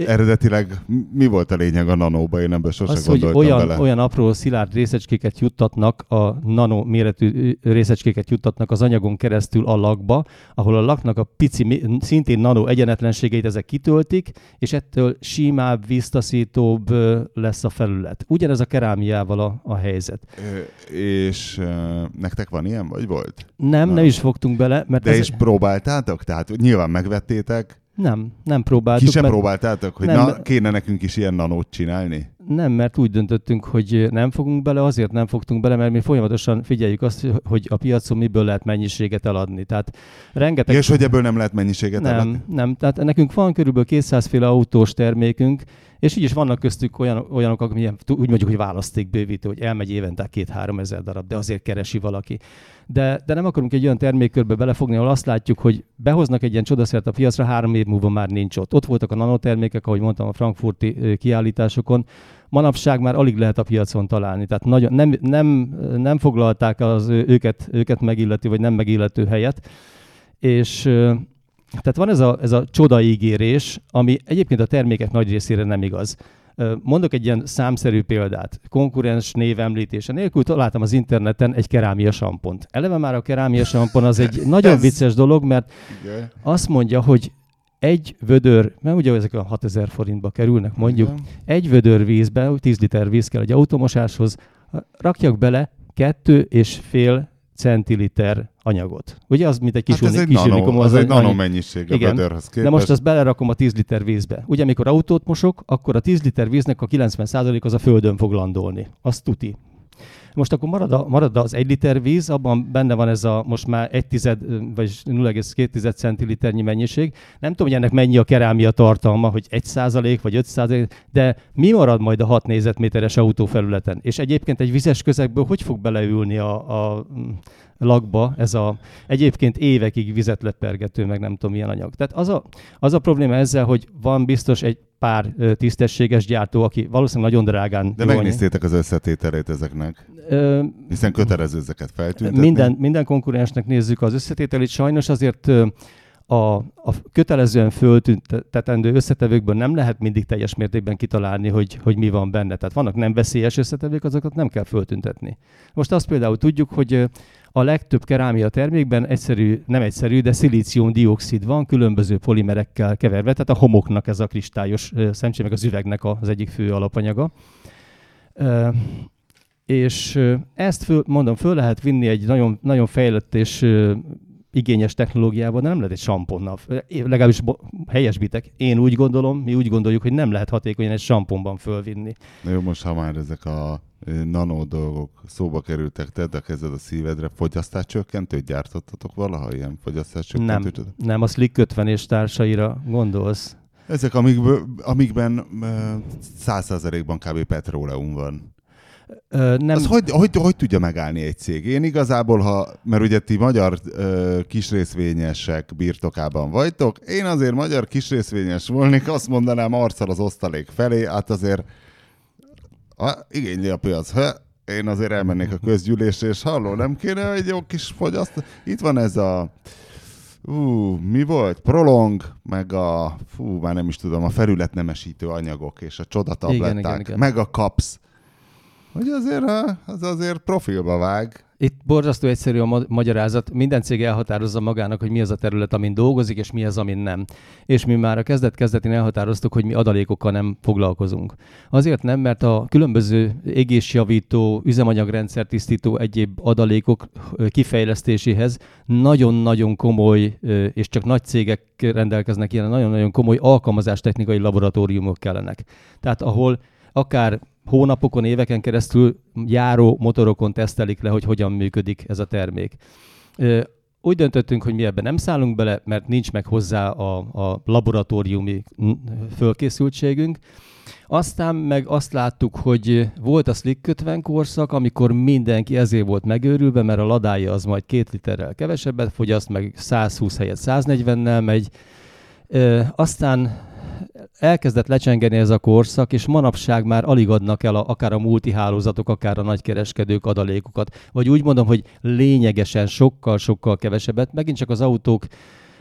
eredetileg mi volt a lényeg a nanóba? Én ebben sose az, gondoltam hogy olyan, bele. olyan apró szilárd részecskéket juttatnak, a nano méretű részecskéket juttatnak az anyagon keresztül a lakba, ahol a laknak a pici, szintén nano egyenetlenségeit ezek kitöltik, és ettől simább, víztaszítóbb lesz a felület. Ugyanez a kerámiával a, a helyzet. Ö, és ö, nektek van ilyen, vagy volt? Nem, Na. nem is fogtunk bele. Mert De ez... is próbáltátok? Tehát nyilván megvettétek, Nem, nem próbáltuk. Ki sem mert- próbáltátok, hogy Nem, na, kéne nekünk is ilyen nanót csinálni? Nem, mert úgy döntöttünk, hogy nem fogunk bele, azért nem fogtunk bele, mert mi folyamatosan figyeljük azt, hogy a piacon miből lehet mennyiséget eladni. Tehát rengeteg... És hogy ebből nem lehet mennyiséget eladni? nem, nem. Tehát nekünk van körülbelül 200 féle autós termékünk, és így is vannak köztük olyan, olyanok, akik úgy mondjuk, hogy választékbővítő, hogy elmegy évente két-három ezer darab, de azért keresi valaki. De, de nem akarunk egy olyan termékkörbe belefogni, ahol azt látjuk, hogy behoznak egy ilyen csodaszert a piacra, három év múlva már nincs ott. Ott voltak a nanotermékek, ahogy mondtam, a frankfurti kiállításokon. Manapság már alig lehet a piacon találni. Tehát nagyon, nem, nem, nem foglalták az őket, őket megillető, vagy nem megillető helyet. És tehát van ez a, ez a csodaígérés, ami egyébként a termékek nagy részére nem igaz. Mondok egy ilyen számszerű példát. Konkurens név említése nélkül találtam az interneten egy kerámia sampont. Eleve már a kerámia sampon az egy [LAUGHS] nagyon Ez- vicces dolog, mert Igen. azt mondja, hogy egy vödör, mert ugye ezek a 6000 forintba kerülnek mondjuk, Igen. egy vödör vízbe, 10 liter víz kell egy automosáshoz, rakjak bele kettő és fél centiliter anyagot. Ugye az, mint egy kis, Hát ez uni- egy kis nano, unikum, az egy annyi- nano mennyiség a Igen. vödörhöz képest. de most azt belerakom a 10 liter vízbe. Ugye, amikor autót mosok, akkor a 10 liter víznek a 90% az a földön fog landolni. Az tuti. Most akkor marad, a, marad az 1 liter víz, abban benne van ez a most már 1 tized, vagy 0,2 centiliternyi mennyiség. Nem tudom, hogy ennek mennyi a kerámia tartalma, hogy 1 százalék vagy 5 százalék, de mi marad majd a 6 négyzetméteres autófelületen? És egyébként egy vizes közegből hogy fog beleülni a, a lakba ez a egyébként évekig vizet lepergető, meg nem tudom milyen anyag. Tehát az a, az a probléma ezzel, hogy van biztos egy pár tisztességes gyártó, aki valószínűleg nagyon drágán De megnéztétek az összetételét ezeknek, Ö, hiszen kötelező ezeket feltüntetni. minden, minden konkurensnek nézzük az összetételét. Sajnos azért a, a kötelezően föltüntetendő összetevőkből nem lehet mindig teljes mértékben kitalálni, hogy, hogy mi van benne. Tehát vannak nem veszélyes összetevők, azokat nem kell föltüntetni. Most azt például tudjuk, hogy a legtöbb kerámia termékben egyszerű, nem egyszerű, de szilícium-dioxid van, különböző polimerekkel keverve, tehát a homoknak ez a kristályos szemcsé, meg az üvegnek az egyik fő alapanyaga. És ezt föl, mondom, föl lehet vinni egy nagyon, nagyon fejlett és igényes technológiával, de nem lehet egy samponnal. Legalábbis helyesbitek. Én úgy gondolom, mi úgy gondoljuk, hogy nem lehet hatékonyan egy samponban fölvinni. Na jó, most ha már ezek a nano dolgok szóba kerültek, tedd a kezed a szívedre, fogyasztáscsökkentőt gyártottatok valaha ilyen Nem, fogyasztáscsökkentőt? nem a Slick 50 és társaira gondolsz. Ezek, amikből, amikben száz százalékban kb. petróleum van. Ö, nem, Az hogy, hogy, hogy tudja megállni egy cég? Én igazából, ha, mert ugye ti magyar ö, kisrészvényesek birtokában vagytok, én azért magyar kisrészvényes volnék, azt mondanám arccal az osztalék felé, hát azért ha, igényli a piac. Ha, én azért elmennék a közgyűlésre, és halló, nem kéne egy jó kis fogyaszt? Itt van ez a Ú, mi volt? Prolong, meg a, fú, már nem is tudom, a felületnemesítő anyagok és a csodatabletták, Igen, igen, igen. meg a kapsz. Hogy azért, ha, az azért profilba vág. Itt borzasztó egyszerű a ma- magyarázat. Minden cég elhatározza magának, hogy mi az a terület, amin dolgozik, és mi az, amin nem. És mi már a kezdet-kezdetén elhatároztuk, hogy mi adalékokkal nem foglalkozunk. Azért nem, mert a különböző égésjavító, üzemanyagrendszer tisztító egyéb adalékok kifejlesztéséhez nagyon-nagyon komoly, és csak nagy cégek rendelkeznek ilyen nagyon-nagyon komoly alkalmazástechnikai laboratóriumok kellenek. Tehát ahol akár hónapokon, éveken keresztül járó motorokon tesztelik le, hogy hogyan működik ez a termék. Úgy döntöttünk, hogy mi ebben nem szállunk bele, mert nincs meg hozzá a, a laboratóriumi fölkészültségünk. Aztán meg azt láttuk, hogy volt a Slick 50 korszak, amikor mindenki ezért volt megőrülve, mert a ladája az majd két literrel kevesebbet fogyaszt, meg 120 helyett 140-nel megy. Aztán elkezdett lecsengeni ez a korszak, és manapság már alig adnak el a, akár a multihálózatok, akár a nagykereskedők adalékokat. Vagy úgy mondom, hogy lényegesen sokkal-sokkal kevesebbet. Megint csak az autók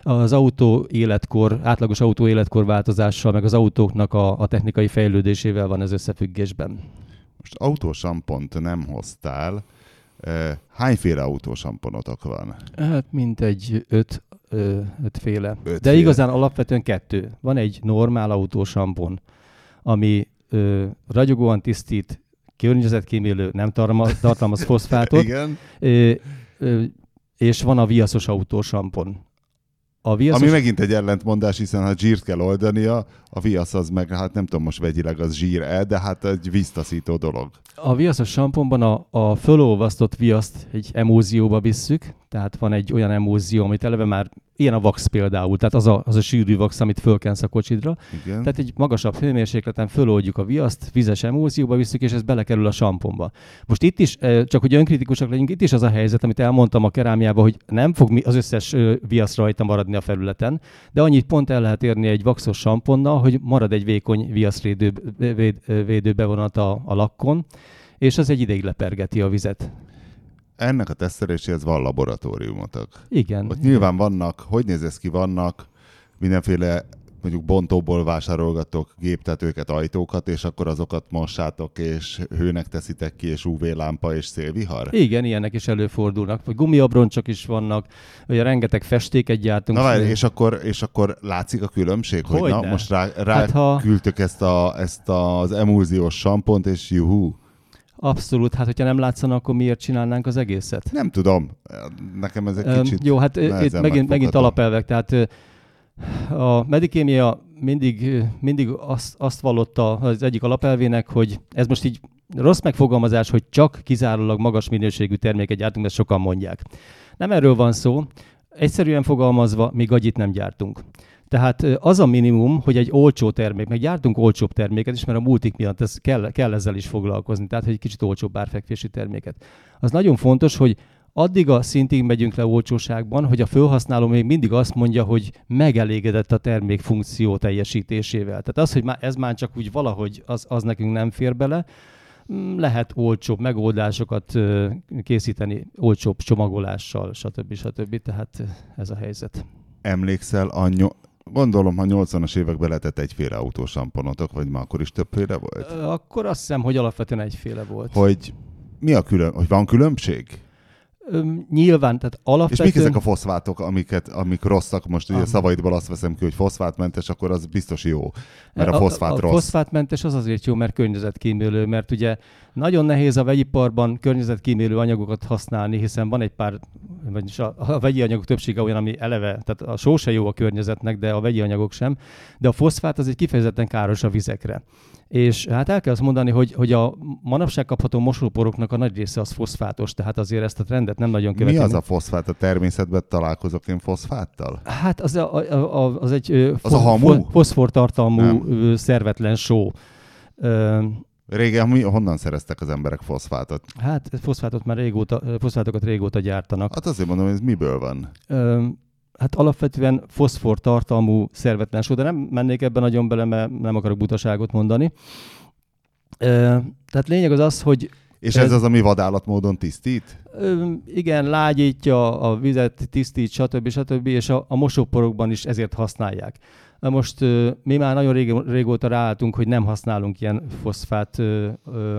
az autó életkor, átlagos autó életkor változással, meg az autóknak a, a technikai fejlődésével van ez összefüggésben. Most autósampont nem hoztál. Eh, Hányféle autósamponotok van? Hát mintegy öt, ötféle. Ötféle. De igazán alapvetően kettő. Van egy normál autósampon, ami ö, ragyogóan tisztít, környezetkímélő, nem tartalmaz, tartalmaz [LAUGHS] foszfátot, Igen. ö, ö, és van a viaszos autósampon. A viaszos... Ami megint egy ellentmondás, hiszen ha zsírt kell oldania, a viasz az meg, hát nem tudom most vegyileg az zsír-e, de hát egy víztaszító dolog. A viaszos samponban a, a fölolvasztott viaszt egy emózióba visszük, tehát van egy olyan emózió, amit eleve már ilyen a vax például, tehát az a, az a sűrű vax, amit fölkensz a kocsidra. Igen. Tehát egy magasabb hőmérsékleten föloldjuk a viaszt, vizes emózióba visszük, és ez belekerül a samponba. Most itt is, eh, csak hogy önkritikusak legyünk, itt is az a helyzet, amit elmondtam a kerámiában, hogy nem fog az összes viasz rajta maradni a felületen, de annyit pont el lehet érni egy vaxos samponnal, hogy marad egy vékony viaszvédő véd, védő bevonat a, a lakkon, és az egy ideig lepergeti a vizet. Ennek a teszteléséhez van laboratóriumotok. Igen. Ott nyilván vannak, hogy néz ez ki, vannak mindenféle mondjuk bontóból vásárolgatok géptetőket, ajtókat, és akkor azokat mossátok, és hőnek teszitek ki, és UV-lámpa és szélvihar? Igen, ilyenek is előfordulnak. Vagy gumiabroncsok is vannak, vagy rengeteg festéket gyártunk. Na várj, és akkor, és akkor látszik a különbség, hogy, hogy na, most rá, rá hát, ha... küldtök ezt, a, ezt az emulziós sampont, és juhú. Abszolút, hát hogyha nem látszana, akkor miért csinálnánk az egészet? Nem tudom, nekem ez egy kicsit Jó, hát itt megint, megint alapelvek, tehát a medikémia mindig, mindig azt, azt vallotta az egyik alapelvének, hogy ez most így rossz megfogalmazás, hogy csak kizárólag magas minőségű terméket gyártunk, ezt sokan mondják. Nem erről van szó, egyszerűen fogalmazva, mi gagyit nem gyártunk. Tehát az a minimum, hogy egy olcsó termék, meg gyártunk olcsóbb terméket is, mert a multik miatt ez kell, kell ezzel is foglalkozni, tehát hogy egy kicsit olcsóbb árfekvési terméket. Az nagyon fontos, hogy addig a szintig megyünk le olcsóságban, hogy a felhasználó még mindig azt mondja, hogy megelégedett a termék funkció teljesítésével. Tehát az, hogy már ez már csak úgy valahogy az, az nekünk nem fér bele, mm, lehet olcsóbb megoldásokat készíteni, olcsóbb csomagolással, stb. stb. Tehát ez a helyzet. Emlékszel a Gondolom, ha 80-as években lehetett egyféle autósamponotok, vagy már akkor is többféle volt? Akkor azt hiszem, hogy alapvetően egyféle volt. Hogy mi a külön, hogy van különbség? Öm, nyilván, tehát alapvetően... És mik ezek a foszfátok, amiket, amik rosszak? Most ugye szavaidból azt veszem ki, hogy foszfátmentes, akkor az biztos jó, mert a, a foszfát a, a rossz. foszfátmentes az azért jó, mert környezetkímélő, mert ugye nagyon nehéz a vegyiparban környezetkímélő anyagokat használni, hiszen van egy pár, vagyis a, a vegyi anyagok többsége olyan, ami eleve, tehát a só se jó a környezetnek, de a vegyi anyagok sem, de a foszfát az egy kifejezetten káros a vizekre. És hát el kell azt mondani, hogy, hogy a manapság kapható mosóporoknak a nagy része az foszfátos, tehát azért ezt a trendet nem nagyon követi. Mi az a foszfát? A természetben találkozok én foszfáttal? Hát az, a, a, a, az egy az fo- a hamu? foszfortartalmú nem. szervetlen só. Régen mi, honnan szereztek az emberek foszfátot? Hát foszfátot már régóta, foszfátokat régóta gyártanak. Hát azért mondom, hogy ez miből van? Ö, hát alapvetően foszfor tartalmú szervetlen só, de nem mennék ebben nagyon bele, mert nem akarok butaságot mondani. Ö, tehát lényeg az az, hogy és ez, ez az, ami vadállatmódon tisztít? Ö, igen, lágyítja a vizet, tisztít, stb. stb. és a, a mosóporokban is ezért használják. Na most mi már nagyon rég, régóta ráálltunk, hogy nem használunk ilyen foszfát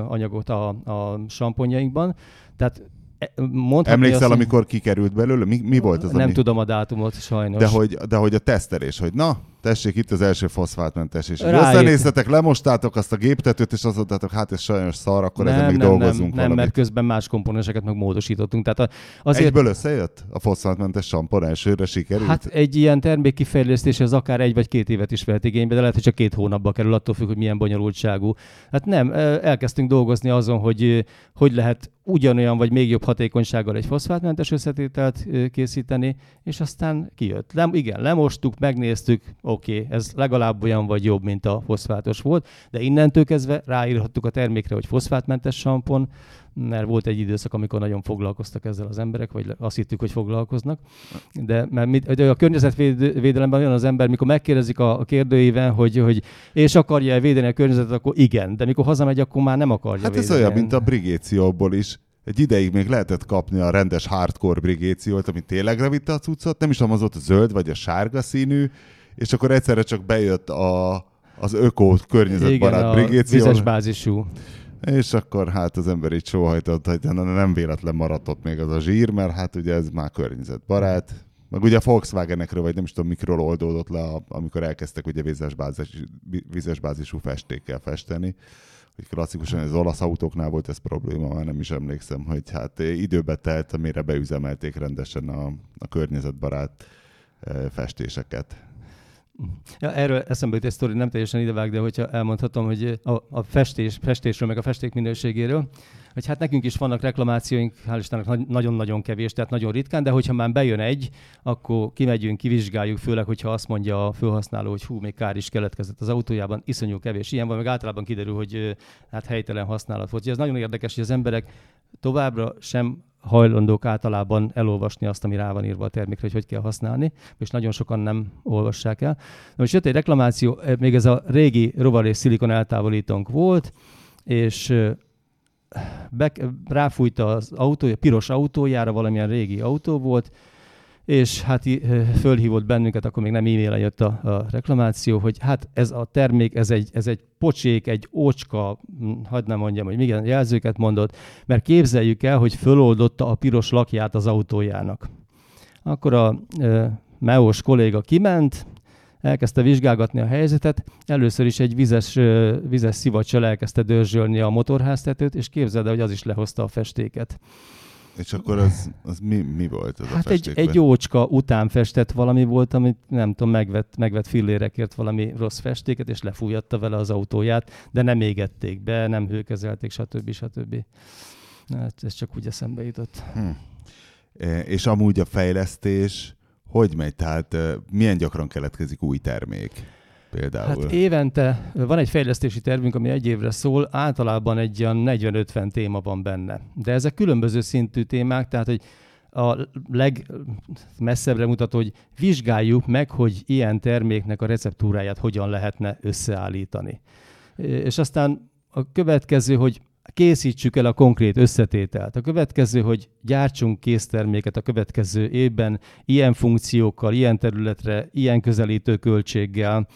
anyagot a, a samponjainkban, tehát Mondhatni Emlékszel, azt, amikor kikerült belőle? Mi, mi volt az, Nem ami... tudom a dátumot, sajnos. De hogy, de hogy a tesztelés, hogy na, tessék, itt az első foszfátmentes, és összenéztetek, lemostátok azt a géptetőt, és azt mondtátok, hát ez sajnos szar, akkor nem, ezen még nem, dolgozunk nem, nem, mert közben más komponenseket meg módosítottunk. Tehát azért... Egyből összejött a foszfátmentes sampon elsőre sikerült? Hát egy ilyen termék kifejlesztés az akár egy vagy két évet is vehet igénybe, de lehet, hogy csak két hónapba kerül, attól függ, hogy milyen bonyolultságú. Hát nem, elkezdtünk dolgozni azon, hogy hogy lehet ugyanolyan vagy még jobb hatékonysággal egy foszfátmentes összetételt készíteni, és aztán kijött. Lem, igen, lemostuk, megnéztük, oké, okay, ez legalább olyan vagy jobb, mint a foszfátos volt, de innentől kezdve ráírhattuk a termékre, hogy foszfátmentes sampon, mert volt egy időszak, amikor nagyon foglalkoztak ezzel az emberek, vagy azt hittük, hogy foglalkoznak. De mert mit, a környezetvédelemben olyan az ember, mikor megkérdezik a, a kérdőjében, hogy, hogy és akarja-e védeni a környezetet, akkor igen, de mikor hazamegy, akkor már nem akarja Hát védeni. ez olyan, mint a brigécióból is egy ideig még lehetett kapni a rendes hardcore brigéciót, ami tényleg levitte a cuccot, nem is tudom, az ott a zöld vagy a sárga színű, és akkor egyszerre csak bejött a, az öko környezetbarát Igen, a vizes bázisú. És akkor hát az ember így sóhajtott, hogy nem véletlen maradt ott még az a zsír, mert hát ugye ez már környezetbarát. Meg ugye a Volkswagenekről, vagy nem is tudom mikről oldódott le, amikor elkezdtek ugye vizes, bázis, vizes bázisú festékkel festeni. Hogy klasszikusan az olasz autóknál volt ez probléma, már nem is emlékszem, hogy hát időbe telt, amire beüzemelték rendesen a, a környezetbarát festéseket. Ja, erről eszembe jut egy sztori, nem teljesen idevág, de hogyha elmondhatom, hogy a, a festés, festésről, meg a festék minőségéről, hogy hát nekünk is vannak reklamációink, hál' Istennek nagyon-nagyon kevés, tehát nagyon ritkán, de hogyha már bejön egy, akkor kimegyünk, kivizsgáljuk, főleg, hogyha azt mondja a felhasználó, hogy hú, még kár is keletkezett az autójában, iszonyú kevés. Ilyen van, meg általában kiderül, hogy hát helytelen használat volt. ez nagyon érdekes, hogy az emberek továbbra sem hajlandók általában elolvasni azt, ami rá van írva a termékre, hogy hogy kell használni, és nagyon sokan nem olvassák el. Na most jött egy reklamáció, még ez a régi rovar és szilikon eltávolítónk volt, és be, ráfújta az autó, piros autójára, valamilyen régi autó volt, és hát fölhívott bennünket, akkor még nem e-mailen jött a, a reklamáció, hogy hát ez a termék, ez egy, ez egy pocsék, egy ócska, hagyd nem mondjam, hogy igen, jelzőket mondott, mert képzeljük el, hogy föloldotta a piros lakját az autójának. Akkor a e, Meós kolléga kiment, elkezdte vizsgálgatni a helyzetet, először is egy vizes, vizes szivacsal elkezdte dörzsölni a motorháztetőt, és képzeld el, hogy az is lehozta a festéket. És akkor az, az mi, mi volt az hát a egy, egy ócska után festett valami volt, amit nem tudom, megvett, megvett fillérekért valami rossz festéket, és lefújatta vele az autóját, de nem égették be, nem hőkezelték, stb. stb. Hát ez csak úgy eszembe jutott. Hm. E, és amúgy a fejlesztés hogy megy? Tehát milyen gyakran keletkezik új termék? Például. Hát évente van egy fejlesztési tervünk, ami egy évre szól, általában egy ilyen 40-50 téma van benne. De ezek különböző szintű témák, tehát hogy a legmesszebbre mutató, hogy vizsgáljuk meg, hogy ilyen terméknek a receptúráját hogyan lehetne összeállítani. És aztán a következő, hogy készítsük el a konkrét összetételt. A következő, hogy gyártsunk készterméket a következő évben ilyen funkciókkal, ilyen területre, ilyen közelítő költséggel,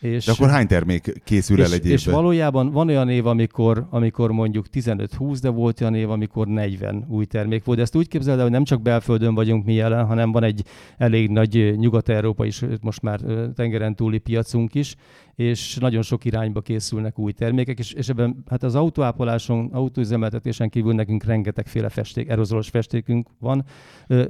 és, De akkor hány termék készül és, el egy évben? És valójában van olyan év, amikor, amikor mondjuk 15-20, de volt olyan év, amikor 40 új termék volt. De ezt úgy képzeld el, hogy nem csak belföldön vagyunk mi jelen, hanem van egy elég nagy Nyugat-Európa is, most már tengeren túli piacunk is, és nagyon sok irányba készülnek új termékek, és, és ebben hát az autóápoláson, autóüzemeltetésen kívül nekünk rengetegféle festék, aerozolos festékünk van.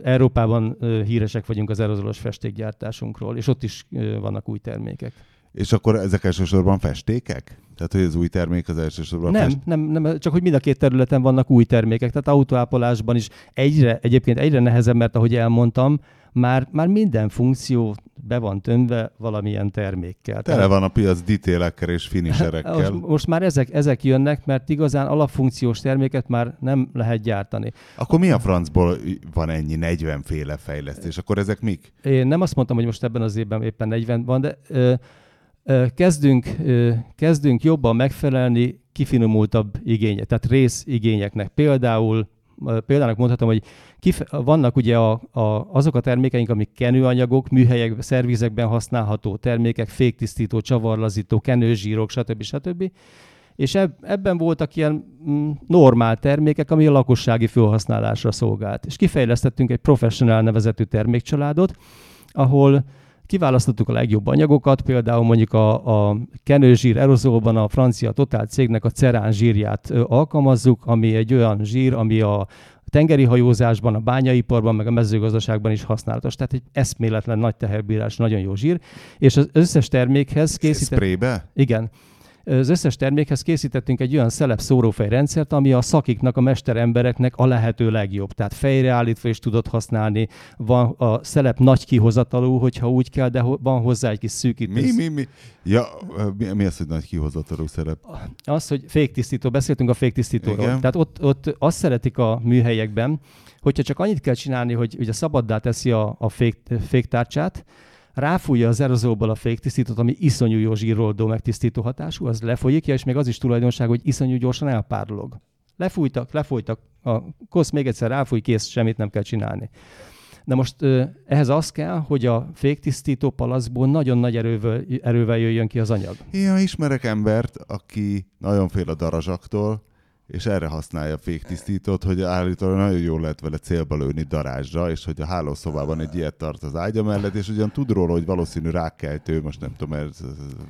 Európában híresek vagyunk az aerozolos festékgyártásunkról, és ott is vannak új termékek. És akkor ezek elsősorban festékek? Tehát, hogy az új termék az elsősorban nem, fest... nem, nem, csak hogy mind a két területen vannak új termékek. Tehát autóápolásban is egyre, egyébként egyre nehezebb, mert ahogy elmondtam, már, már minden funkció be van tömve valamilyen termékkel. Tele van a piac ditélekkel és finisherekkel. [LAUGHS] Most, most már ezek, ezek jönnek, mert igazán alapfunkciós terméket már nem lehet gyártani. Akkor mi a francból van ennyi 40 féle fejlesztés? Akkor ezek mik? Én nem azt mondtam, hogy most ebben az évben éppen 40 van, de ö, kezdünk, kezdünk jobban megfelelni kifinomultabb igények, tehát részigényeknek. Például például mondhatom, hogy kif- vannak ugye a, a, azok a termékeink, amik kenőanyagok, műhelyek, szervizekben használható termékek, féktisztító, csavarlazító, kenőzsírok, stb. stb. És eb- ebben voltak ilyen mm, normál termékek, ami a lakossági felhasználásra szolgált. És kifejlesztettünk egy professional nevezetű termékcsaládot, ahol kiválasztottuk a legjobb anyagokat, például mondjuk a, a kenőzsír aerozolban a francia Total cégnek a cerán zsírját alkalmazzuk, ami egy olyan zsír, ami a tengeri hajózásban, a bányaiparban, meg a mezőgazdaságban is használatos. Tehát egy eszméletlen nagy teherbírás, nagyon jó zsír. És az összes termékhez készített... Sprébe? Igen az összes termékhez készítettünk egy olyan szelep szórófejrendszert, ami a szakiknak, a mesterembereknek a lehető legjobb. Tehát fejreállítva is tudod használni, van a szelep nagy kihozatalú, hogyha úgy kell, de van hozzá egy kis szűkítés. Mi, mi, mi? Ja, mi, mi az, hogy nagy kihozatalú szelep? Az, hogy féktisztító, beszéltünk a féktisztítóról. Igen. Tehát ott, ott azt szeretik a műhelyekben, hogyha csak annyit kell csinálni, hogy ugye szabaddá teszi a, a fék, féktárcsát, ráfújja az aerozolból a féktisztítót, ami iszonyú jó zsíroldó megtisztító hatású, az lefolyik, és még az is tulajdonság, hogy iszonyú gyorsan elpárolog. Lefújtak, lefolytak, a kosz még egyszer ráfúj, kész, semmit nem kell csinálni. De most ehhez az kell, hogy a féktisztító palaszból nagyon nagy erővel, erővel jöjjön ki az anyag. Ja, ismerek embert, aki nagyon fél a darazsaktól, és erre használja a féktisztítót, hogy állítólag nagyon jól lehet vele célba lőni darázsra, és hogy a hálószobában egy ilyet tart az ágya mellett, és ugyan tud róla, hogy valószínű rákkeltő, most nem tudom, ez,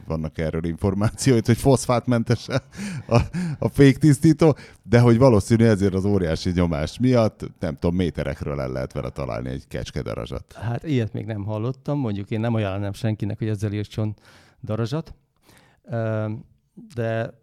vannak erről információit, hogy foszfátmentes a, a féktisztító, de hogy valószínű ezért az óriási nyomás miatt, nem tudom, méterekről el lehet vele találni egy kecske darazsat. Hát ilyet még nem hallottam, mondjuk én nem ajánlom senkinek, hogy ezzel írtson darazsat, de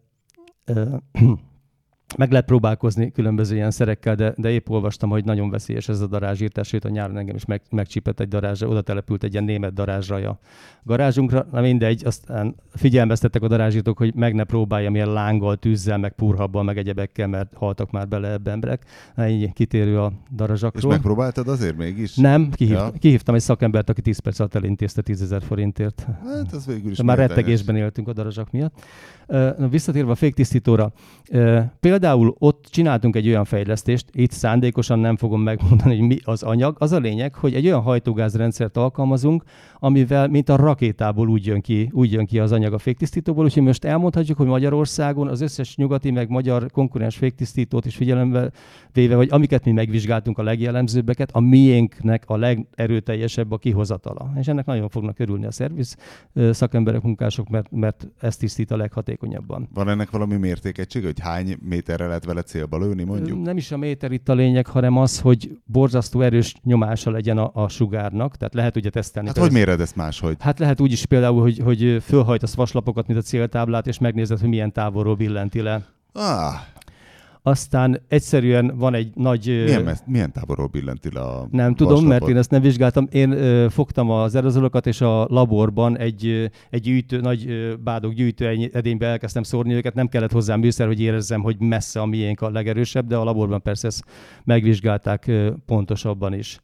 meg lehet próbálkozni különböző ilyen szerekkel, de, de épp olvastam, hogy nagyon veszélyes ez a darázsírtás, sőt a nyáron engem is meg, megcsípett egy darázsra, oda települt egy ilyen német darázsra a garázsunkra, na mindegy, aztán figyelmeztettek a darázsítók, hogy meg ne próbáljam ilyen lánggal, tűzzel, meg purhabbal, meg egyebekkel, mert haltak már bele ebbe emberek. Na, így kitérő a darazsakról. És megpróbáltad azért mégis? Nem, kihív, ja. kihívtam egy szakembert, aki 10 perc alatt elintézte 10 ezer forintért. Hát ez végül is de már rettegésben éltünk a darazsak miatt. Visszatérve a féktisztítóra, például ott csináltunk egy olyan fejlesztést, itt szándékosan nem fogom megmondani, hogy mi az anyag. Az a lényeg, hogy egy olyan hajtógázrendszert alkalmazunk, amivel, mint a rakétából úgy jön ki, úgy jön ki az anyag a féktisztítóból, úgyhogy most elmondhatjuk, hogy Magyarországon az összes nyugati meg magyar konkurens féktisztítót is figyelembe véve, hogy amiket mi megvizsgáltunk a legjellemzőbbeket, a miénknek a legerőteljesebb a kihozatala. És ennek nagyon fognak örülni a szerviz szakemberek, munkások, mert, mert ez tisztít a leghatékonyabban. Van ennek valami mértékegység, hogy hány méterre lehet vele célba lőni, mondjuk? Nem is a méter itt a lényeg, hanem az, hogy borzasztó erős nyomása legyen a, a sugárnak. Tehát lehet ugye tesztelni. Hát hogy méred ezt máshogy? Hát lehet úgy is például, hogy, hogy fölhajtasz vaslapokat, mint a céltáblát, és megnézed, hogy milyen távolról billenti le. Ah, aztán egyszerűen van egy nagy... Milyen, milyen távolról billenti le a Nem tudom, vaslapot? mert én ezt nem vizsgáltam. Én ö, fogtam az aerozolokat, és a laborban egy, egy gyűjtő, nagy bádog gyűjtő edénybe elkezdtem szórni őket. Nem kellett hozzá műszer, hogy érezzem, hogy messze a miénk a legerősebb, de a laborban persze ezt megvizsgálták pontosabban is.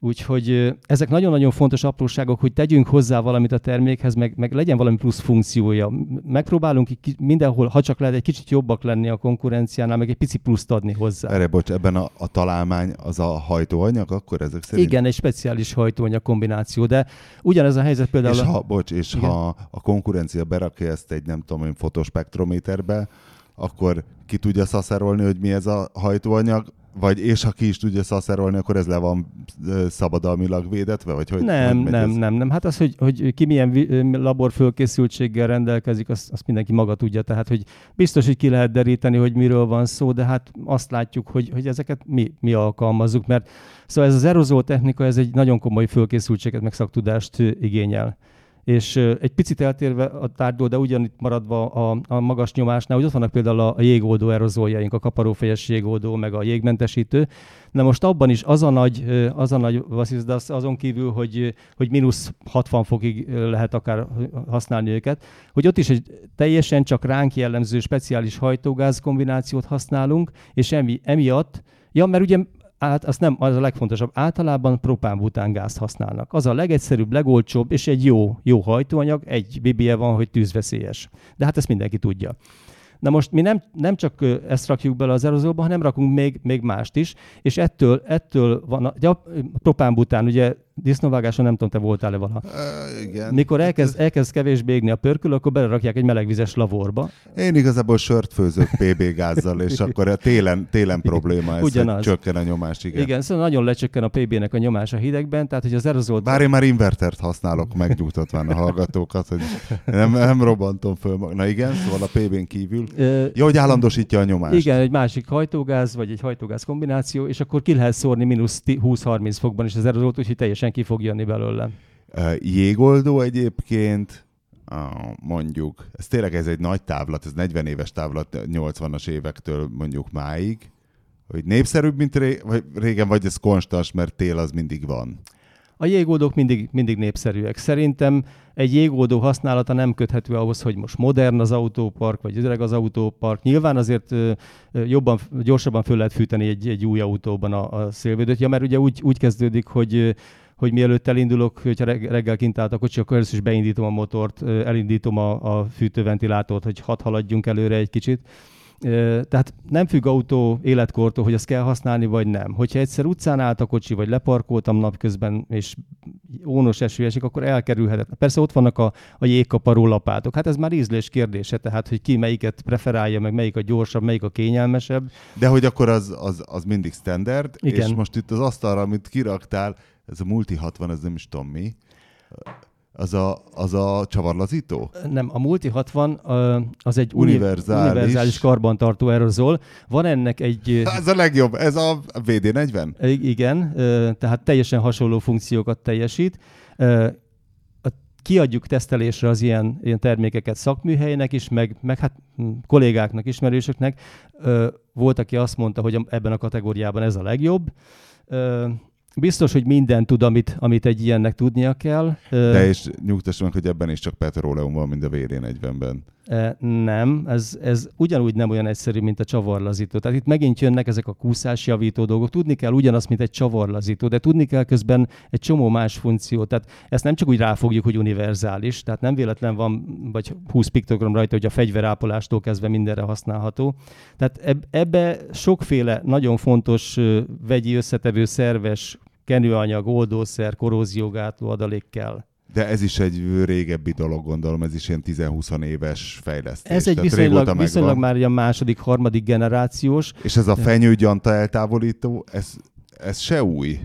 Úgyhogy ezek nagyon-nagyon fontos apróságok, hogy tegyünk hozzá valamit a termékhez, meg, meg legyen valami plusz funkciója. Megpróbálunk mindenhol, ha csak lehet, egy kicsit jobbak lenni a konkurenciánál, meg egy pici pluszt adni hozzá. Erre, bocs, ebben a, a találmány az a hajtóanyag, akkor ezek szerint? Igen, egy speciális hajtóanyag kombináció, de ugyanez a helyzet például... És ha, bocs, és igen. ha a konkurencia berakja ezt egy, nem tudom, fotospektrométerbe, akkor ki tudja szaszerolni, hogy mi ez a hajtóanyag, vagy és ha ki is tudja szaszerolni, akkor ez le van szabadalmilag védetve? Vagy hogy, nem, hogy nem, ez? nem, nem. Hát az, hogy, hogy ki milyen laborfölkészültséggel rendelkezik, azt, azt mindenki maga tudja. Tehát, hogy biztos, hogy ki lehet deríteni, hogy miről van szó, de hát azt látjuk, hogy, hogy ezeket mi, mi alkalmazzuk, mert szóval ez az aerozol technika, ez egy nagyon komoly fölkészültséget, meg szaktudást igényel és egy picit eltérve a tárgyból, de ugyanitt maradva a, a magas nyomásnál, hogy ott vannak például a jégoldó aerozoljaink, a kaparófejes jégoldó, meg a jégmentesítő. Na most abban is az a nagy, az a nagy de azon kívül, hogy, hogy mínusz 60 fokig lehet akár használni őket, hogy ott is egy teljesen csak ránk jellemző speciális hajtógáz kombinációt használunk, és emi, emiatt Ja, mert ugye át, az nem az a legfontosabb, általában propánbután gázt használnak. Az a legegyszerűbb, legolcsóbb, és egy jó, jó hajtóanyag, egy bibie van, hogy tűzveszélyes. De hát ezt mindenki tudja. Na most mi nem, nem csak ezt rakjuk bele az aerozolba, hanem rakunk még, még mást is, és ettől, ettől van, a, a propánbután ugye disznóvágáson nem tudom, te voltál-e valaha. Uh, igen. Mikor elkezd, elkezd kevésbé égni a pörkül, akkor belerakják egy melegvizes lavorba. Én igazából sört főzök PB gázzal, és akkor a télen, télen probléma ez, Ugyanaz. csökken a nyomás. Igen. igen, szóval nagyon lecsökken a PB-nek a nyomás a hidegben, tehát hogy az aerozolt... Bár én már invertert használok, megnyugtatván a hallgatókat, hogy nem, nem robbantom föl. Na igen, szóval a PB-n kívül. Uh, Jó, hogy állandósítja a nyomást. Igen, egy másik hajtógáz, vagy egy hajtógáz kombináció, és akkor ki lehet szórni mínusz 20-30 fokban is az aerozolt, úgyhogy teljesen teljesen ki fog jönni belőle. Jégoldó egyébként, mondjuk, ez tényleg ez egy nagy távlat, ez 40 éves távlat 80-as évektől mondjuk máig, hogy népszerűbb, mint ré, vagy régen, vagy ez konstans, mert tél az mindig van? A jégoldók mindig, mindig népszerűek. Szerintem egy jégoldó használata nem köthető ahhoz, hogy most modern az autópark, vagy öreg az autópark. Nyilván azért jobban, gyorsabban föl lehet fűteni egy, egy új autóban a, a szélvédőt. Ja, mert ugye úgy, úgy kezdődik, hogy hogy mielőtt elindulok, hogyha reggel kint állt a kocsi, akkor először is beindítom a motort, elindítom a, a fűtőventilátort, hogy hat haladjunk előre egy kicsit. Tehát nem függ autó életkortól, hogy azt kell használni, vagy nem. Hogyha egyszer utcán állt a kocsi, vagy leparkoltam napközben, és ónos eső esik, akkor elkerülhetetlen. Persze ott vannak a, a jégkaparó lapátok. Hát ez már ízlés kérdése, tehát hogy ki melyiket preferálja, meg melyik a gyorsabb, melyik a kényelmesebb. De hogy akkor az, az, az mindig standard, Igen. és most itt az asztalra, amit kiraktál, ez a Multi 60, ez nem is tudom mi, az a, az a csavarlazító? Nem, a Multi 60 az egy univerzális, univerzális karbantartó aerozol. Van ennek egy... Ez a legjobb, ez a VD40? Igen, tehát teljesen hasonló funkciókat teljesít. Kiadjuk tesztelésre az ilyen, ilyen termékeket szakműhelynek is, meg, meg hát hm, kollégáknak, ismerősöknek. Volt, aki azt mondta, hogy ebben a kategóriában ez a legjobb Biztos, hogy minden tud, amit, amit egy ilyennek tudnia kell. De és nyugtass meg, hogy ebben is csak petróleum van, mint a VD40-ben. Nem, ez, ez ugyanúgy nem olyan egyszerű, mint a csavarlazító. Tehát itt megint jönnek ezek a kúszásjavító dolgok. Tudni kell ugyanazt, mint egy csavarlazító, de tudni kell közben egy csomó más funkciót. Tehát ezt nem csak úgy ráfogjuk, hogy univerzális, tehát nem véletlen van, vagy 20 piktogram rajta, hogy a fegyverápolástól kezdve mindenre használható. Tehát ebbe sokféle nagyon fontos vegyi összetevő szerves kenőanyag, oldószer, korróziógátló adalék kell. De ez is egy régebbi dolog, gondolom, ez is ilyen 10-20 éves fejlesztés. Ez egy viszonylag, viszonylag már ilyen második, harmadik generációs. És ez a fenyőgyanta eltávolító, ez, ez se új.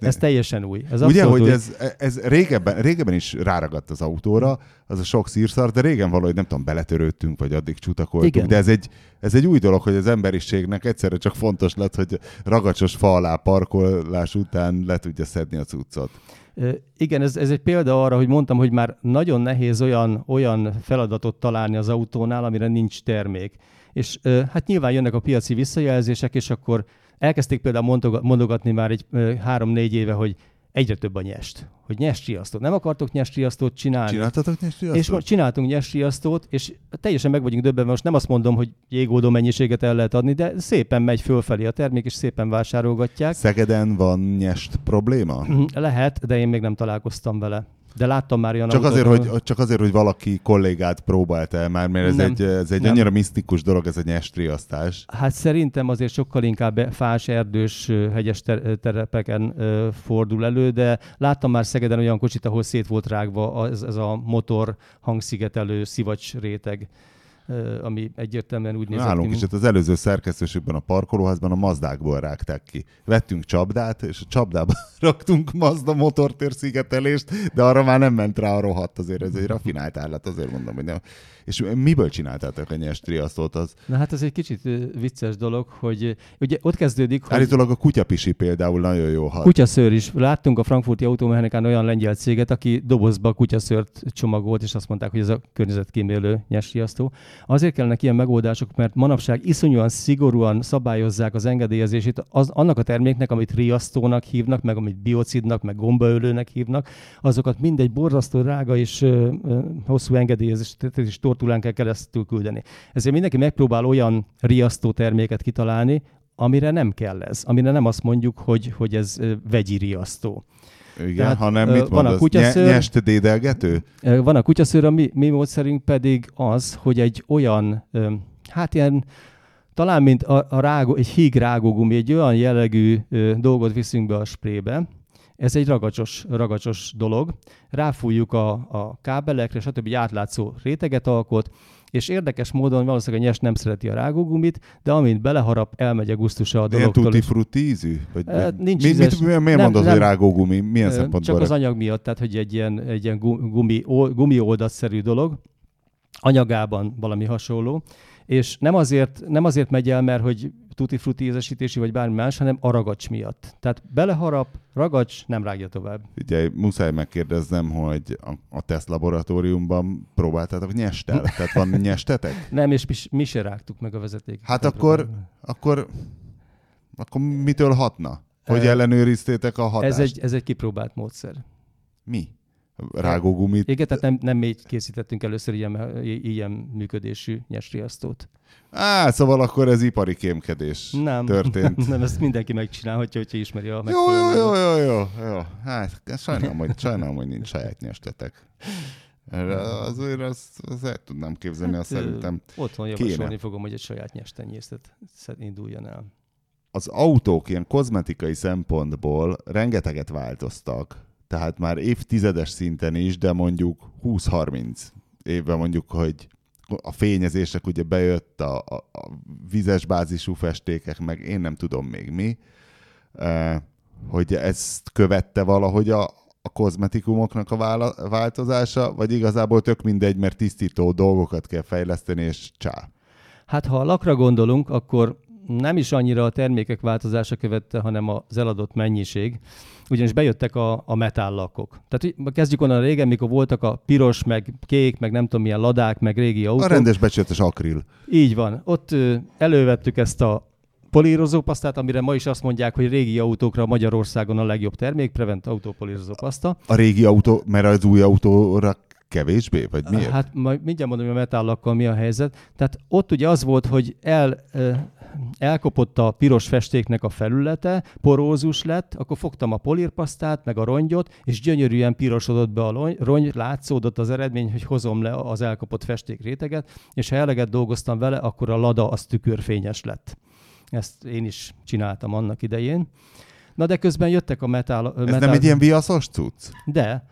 Ez teljesen új. Ez Ugye, hogy új. ez, ez régebben, régebben is ráragadt az autóra, az a sok szírszar, de régen valahogy nem tudom, beletörődtünk, vagy addig csutakoltunk, Igen. de ez egy, ez egy új dolog, hogy az emberiségnek egyszerre csak fontos lett, hogy ragacsos fa alá parkolás után le tudja szedni a cuccot. Igen, ez, ez egy példa arra, hogy mondtam, hogy már nagyon nehéz olyan, olyan feladatot találni az autónál, amire nincs termék. És hát nyilván jönnek a piaci visszajelzések, és akkor elkezdték például mondogatni már egy három-négy éve, hogy egyre több a nyest. Hogy nyesriasztót. Nem akartok nyesriasztót csinálni. Csináltatok nyesriasztót? És most csináltunk nyesriasztót, és teljesen meg vagyunk döbbenve. Most nem azt mondom, hogy jégódó mennyiséget el lehet adni, de szépen megy fölfelé a termék, és szépen vásárolgatják. Szegeden van nyest probléma? Mhm, lehet, de én még nem találkoztam vele. De láttam már olyan csak azért, hogy, csak azért, hogy valaki kollégát próbált el már, mert ez nem, egy, ez egy nem. annyira misztikus dolog, ez a nyestriasztás. Hát szerintem azért sokkal inkább fás, erdős, hegyes terepeken fordul elő, de láttam már Szegeden olyan kocsit, ahol szét volt rágva ez, ez a motor hangszigetelő szivacs réteg ami egyértelműen úgy nézett Nálunk is, hát az előző szerkesztőségben a parkolóházban a mazdákból rágták ki. Vettünk csapdát, és a csapdába [LAUGHS] raktunk Mazda motortér szigetelést, de arra már nem ment rá a rohadt, azért ez egy rafinált állat, azért mondom, hogy nem. És miből csináltátok a nyers triasztót? Az... Na hát ez egy kicsit vicces dolog, hogy ugye ott kezdődik, hogy... Állítólag a kutyapisi például nagyon jó hat. Kutyaszőr is. Láttunk a frankfurti automechanikán olyan lengyel céget, aki dobozba kutyaszőrt csomagolt, és azt mondták, hogy ez a környezetkímélő nyers triasztó. Azért kellene ilyen megoldások, mert manapság iszonyúan szigorúan szabályozzák az engedélyezését az, annak a terméknek, amit riasztónak hívnak, meg amit biocidnak, meg gombaölőnek hívnak, azokat mindegy borzasztó rága és ö, ö, hosszú engedélyezést és tortulán kell keresztül küldeni. Ezért mindenki megpróbál olyan riasztó terméket kitalálni, amire nem kell ez, amire nem azt mondjuk, hogy, hogy ez vegyi riasztó. Igen, Tehát, hanem mit van mondasz? a kutyaszőr, nyest dédelgető? Van a kutyaszőr, a mi, mi módszerünk pedig az, hogy egy olyan, hát ilyen talán mint a, a rágó, egy híg rágógumi, egy olyan jellegű dolgot viszünk be a sprébe, ez egy ragacsos, ragacsos dolog. Ráfújjuk a, a kábelekre, stb. átlátszó réteget alkot, és érdekes módon valószínűleg a nyes nem szereti a rágógumit, de amint beleharap, elmegy a gusztusa a dologtól. Ilyen tutti frutti ízű? Vagy e, nincs mi, mit, miért nem, mondod, nem, hogy rágógumi? Milyen szempontból? Csak az anyag miatt, tehát hogy egy ilyen, egy ilyen gumi, gumi oldatszerű dolog, anyagában valami hasonló, és nem azért, nem azért megy el, mert hogy tuti frutti ízesítési vagy bármi más, hanem a ragacs miatt. Tehát beleharap, ragacs, nem rágja tovább. Ugye muszáj megkérdeznem, hogy a, a teszt laboratóriumban próbáltátok nyestel? [LAUGHS] Tehát van nyestetek? nem, és mi, mi se rágtuk meg a vezeték. Hát akkor, akkor, akkor mitől hatna? Hogy ellenőriztétek a hatást? Ez egy, ez egy kipróbált módszer. Mi? Rágógumit. Igen, tehát nem, nem mi készítettünk először ilyen, ilyen működésű nyesriasztót. Á, szóval akkor ez ipari kémkedés nem, történt. [LAUGHS] Nem, ezt mindenki megcsinálhatja, hogyha ismeri a jó, jó, jó, jó, jó, jó. Hát sajnálom, hogy, sajnálom, hogy nincs saját nyestetek. Azért azt, azt el tudnám képzelni, azt ö, szerintem. Otthon kéne. javasolni fogom, hogy egy saját nyestenyészet induljon el. Az autók ilyen kozmetikai szempontból rengeteget változtak. Tehát már évtizedes szinten is, de mondjuk 20-30 évben mondjuk, hogy a fényezések ugye bejött, a, a, a vizes bázisú festékek, meg én nem tudom még mi, eh, hogy ezt követte valahogy a, a kozmetikumoknak a változása, vagy igazából tök mindegy, mert tisztító dolgokat kell fejleszteni, és csá. Hát ha a lakra gondolunk, akkor nem is annyira a termékek változása követte, hanem az eladott mennyiség. Ugyanis bejöttek a, a metállakok. Tehát hogy kezdjük onnan régen, mikor voltak a piros, meg kék, meg nem tudom milyen ladák, meg régi autók. A rendes becsületes akril. Így van. Ott elővettük ezt a polírozópasztát, amire ma is azt mondják, hogy régi autókra Magyarországon a legjobb termék, Prevent autópolírozópaszta. A régi autó, mert az új autóra kevésbé, vagy miért? Hát majd mindjárt mondom, hogy a metállakkal mi a helyzet. Tehát ott ugye az volt, hogy el, elkopott a piros festéknek a felülete, porózus lett, akkor fogtam a polírpasztát, meg a rongyot, és gyönyörűen pirosodott be a rongy, látszódott az eredmény, hogy hozom le az elkopott festék réteget, és ha eleget dolgoztam vele, akkor a lada az tükörfényes lett. Ezt én is csináltam annak idején. Na de közben jöttek a metál... Ez nem egy ilyen viaszos cucc? De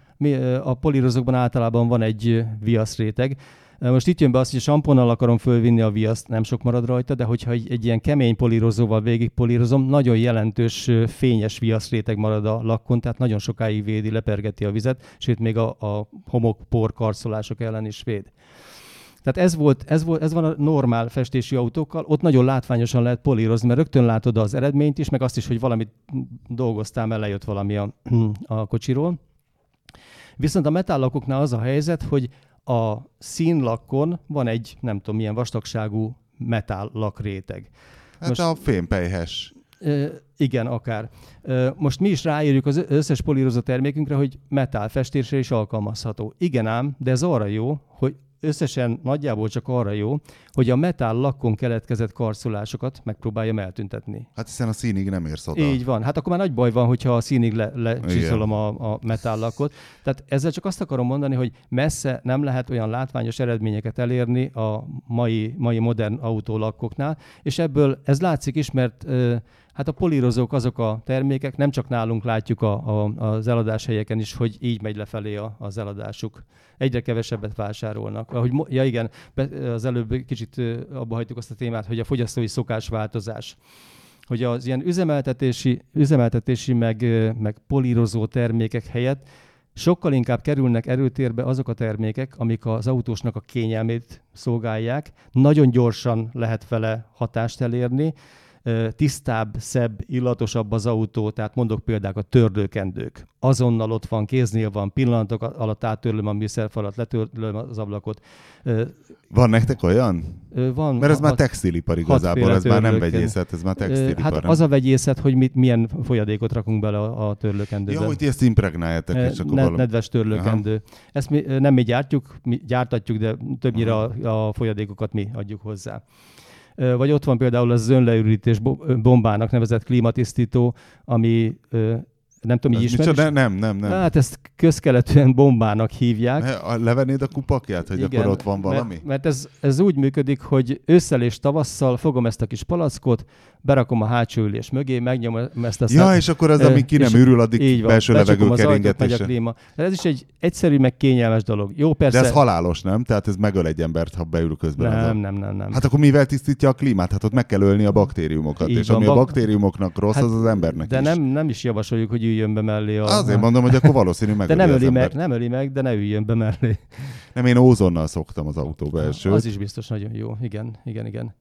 a polírozókban általában van egy ö, viaszréteg. Ö, Most itt jön be az, hogy a samponnal akarom fölvinni a viaszt, nem sok marad rajta, de hogyha egy, egy ilyen kemény polírozóval végig polírozom, nagyon jelentős fényes viaszréteg marad a lakkon, tehát nagyon sokáig védi, lepergeti a vizet, sőt még a, a homok, karszolások ellen is véd. Tehát ez, volt, ez, volt, ez van a normál festési autókkal, ott nagyon látványosan lehet polírozni, mert rögtön látod az eredményt is, meg azt is, hogy valamit dolgoztál, mert lejött valami a, a kocsiról. Viszont a metállakoknál az a helyzet, hogy a színlakkon van egy, nem tudom, milyen vastagságú metállak réteg. Hát Most- a fémpelyhes. Ö, igen, akár. Most mi is ráírjuk az összes polírozó termékünkre, hogy metál festésre is alkalmazható. Igen ám, de ez arra jó, hogy összesen nagyjából csak arra jó, hogy a metál lakkon keletkezett karszolásokat megpróbáljam eltüntetni. Hát hiszen a színig nem érsz oda. Így van. Hát akkor már nagy baj van, hogyha a színig le, lecsiszolom a, a metállakot. Tehát ezzel csak azt akarom mondani, hogy messze nem lehet olyan látványos eredményeket elérni a mai, mai modern autólakkoknál, és ebből ez látszik is, mert ö, hát a polírozók azok a termékek, nem csak nálunk látjuk a, a, az eladás helyeken is, hogy így megy lefelé a, az eladásuk. Egyre kevesebbet vásárolnak. Ahogy, ja igen, az előbb kicsit abba hagytuk azt a témát, hogy a fogyasztói szokásváltozás hogy az ilyen üzemeltetési, üzemeltetési meg, meg polírozó termékek helyett sokkal inkább kerülnek erőtérbe azok a termékek, amik az autósnak a kényelmét szolgálják. Nagyon gyorsan lehet vele hatást elérni, tisztább, szebb, illatosabb az autó, tehát mondok például a törlőkendők. Azonnal ott van, kéznél van, pillanatok alatt áttörlöm a műszerfalat, letörlöm az ablakot. Van nektek olyan? Van, Mert ez a- már textilipar igazából, ez már nem vegyészet, ez már Ö, textilipar. Hát az a vegyészet, hogy mit, milyen folyadékot rakunk bele a, a törlőkendőbe. Ja, hogy ti ezt impregnáljátok, és akkor ne, valami... nedves törlőkendő. Ezt mi nem mi gyártjuk, mi gyártatjuk, de többnyire a, a folyadékokat mi adjuk hozzá. Vagy ott van például az önleürítés bo- ö, bombának nevezett klímatisztító, ami nem tudom, így micsoda? Nem, nem, nem. Hát ezt közkeletűen bombának hívják. Ne, a- Levennéd a kupakját, hogy akkor ott van valami? Mert, mert ez, ez úgy működik, hogy ősszel és tavasszal fogom ezt a kis palackot, berakom a hátsó ülés mögé, megnyomom ezt a Ja, szem- és akkor az, amíg ki nem ürül, addig így van, belső levegő a keringetése. klíma. De ez is egy egyszerű, meg kényelmes dolog. Jó, persze. De ez halálos, nem? Tehát ez megöl egy embert, ha beül közben. a... nem, nem, nem, nem. Hát akkor mivel tisztítja a klímát? Hát ott meg kell ölni a baktériumokat, Így és van, ami a bak- baktériumoknak rossz, Hát, az az embernek de is. nem, nem is javasoljuk, hogy üljön be mellé a... Azért mondom, hogy akkor valószínű meg de nem öli, meg, nem öli meg, de ne üljön be mellé. Nem, én ózonnal szoktam az autóba első. Az is biztos nagyon jó. Igen, igen, igen.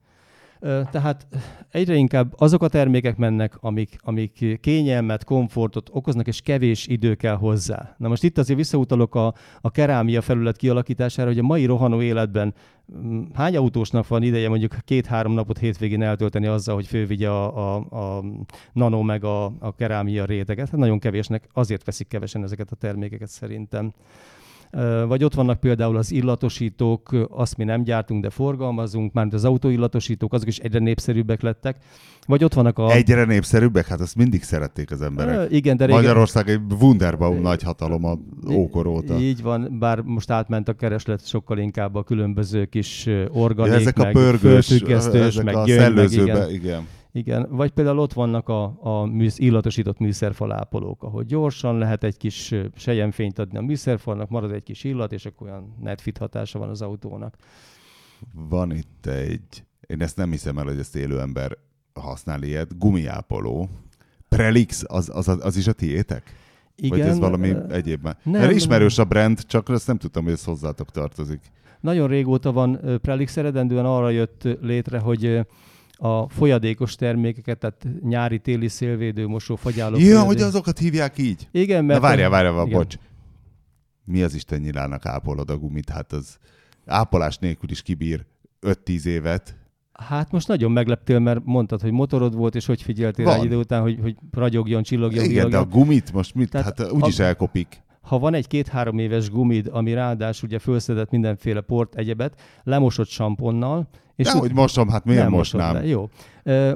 Tehát egyre inkább azok a termékek mennek, amik, amik kényelmet, komfortot okoznak, és kevés idő kell hozzá. Na most itt azért visszautalok a, a kerámia felület kialakítására, hogy a mai rohanó életben mm, hány autósnak van ideje mondjuk két-három napot hétvégén eltölteni azzal, hogy fölvigye a, a, a nano meg a, a kerámia réteget? Hát nagyon kevésnek, azért veszik kevesen ezeket a termékeket szerintem. Vagy ott vannak például az illatosítók, azt mi nem gyártunk, de forgalmazunk, már az autóillatosítók, azok is egyre népszerűbbek lettek. Vagy ott vannak a... Egyre népszerűbbek? Hát azt mindig szerették az emberek. igen, de régen... Magyarország egy Wunderbaum nagy hatalom a ókor óta. Így van, bár most átment a kereslet sokkal inkább a különböző kis organik, ja, ezek a pörgős, ezek meg a gyöngy, meg igen. igen. Igen, vagy például ott vannak a, a műsz, illatosított műszerfalápolók, ahol gyorsan lehet egy kis sejemfényt adni a műszerfalnak, marad egy kis illat, és akkor olyan netfit hatása van az autónak. Van itt egy, én ezt nem hiszem el, hogy ezt élő ember használ ilyet, gumiápoló. Prelix, az, az, az is a tiétek? Igen. Vagy ez valami uh, egyéb? Nem, Mert ismerős a brand, csak azt nem tudtam, hogy ez hozzátok tartozik. Nagyon régóta van Prelix, eredendően arra jött létre, hogy a folyadékos termékeket, tehát nyári, téli szélvédő, mosó, fagyáló. Ja, hogy azokat hívják így? Igen, mert... Na várjál, várjál, várjál bocs. Mi az Isten nyilának ápolod a gumit? Hát az ápolás nélkül is kibír 5-10 évet. Hát most nagyon megleptél, mert mondtad, hogy motorod volt, és hogy figyeltél Van. rá idő után, hogy, hogy ragyogjon, csillogjon, Igen, villogjon. de a gumit most mit? Tehát hát úgyis a... elkopik ha van egy két-három éves gumid, ami ráadásul ugye fölszedett mindenféle port, egyebet, lemosott samponnal, és De, hogy mosom, hát miért nem mosnám? Le. Jó.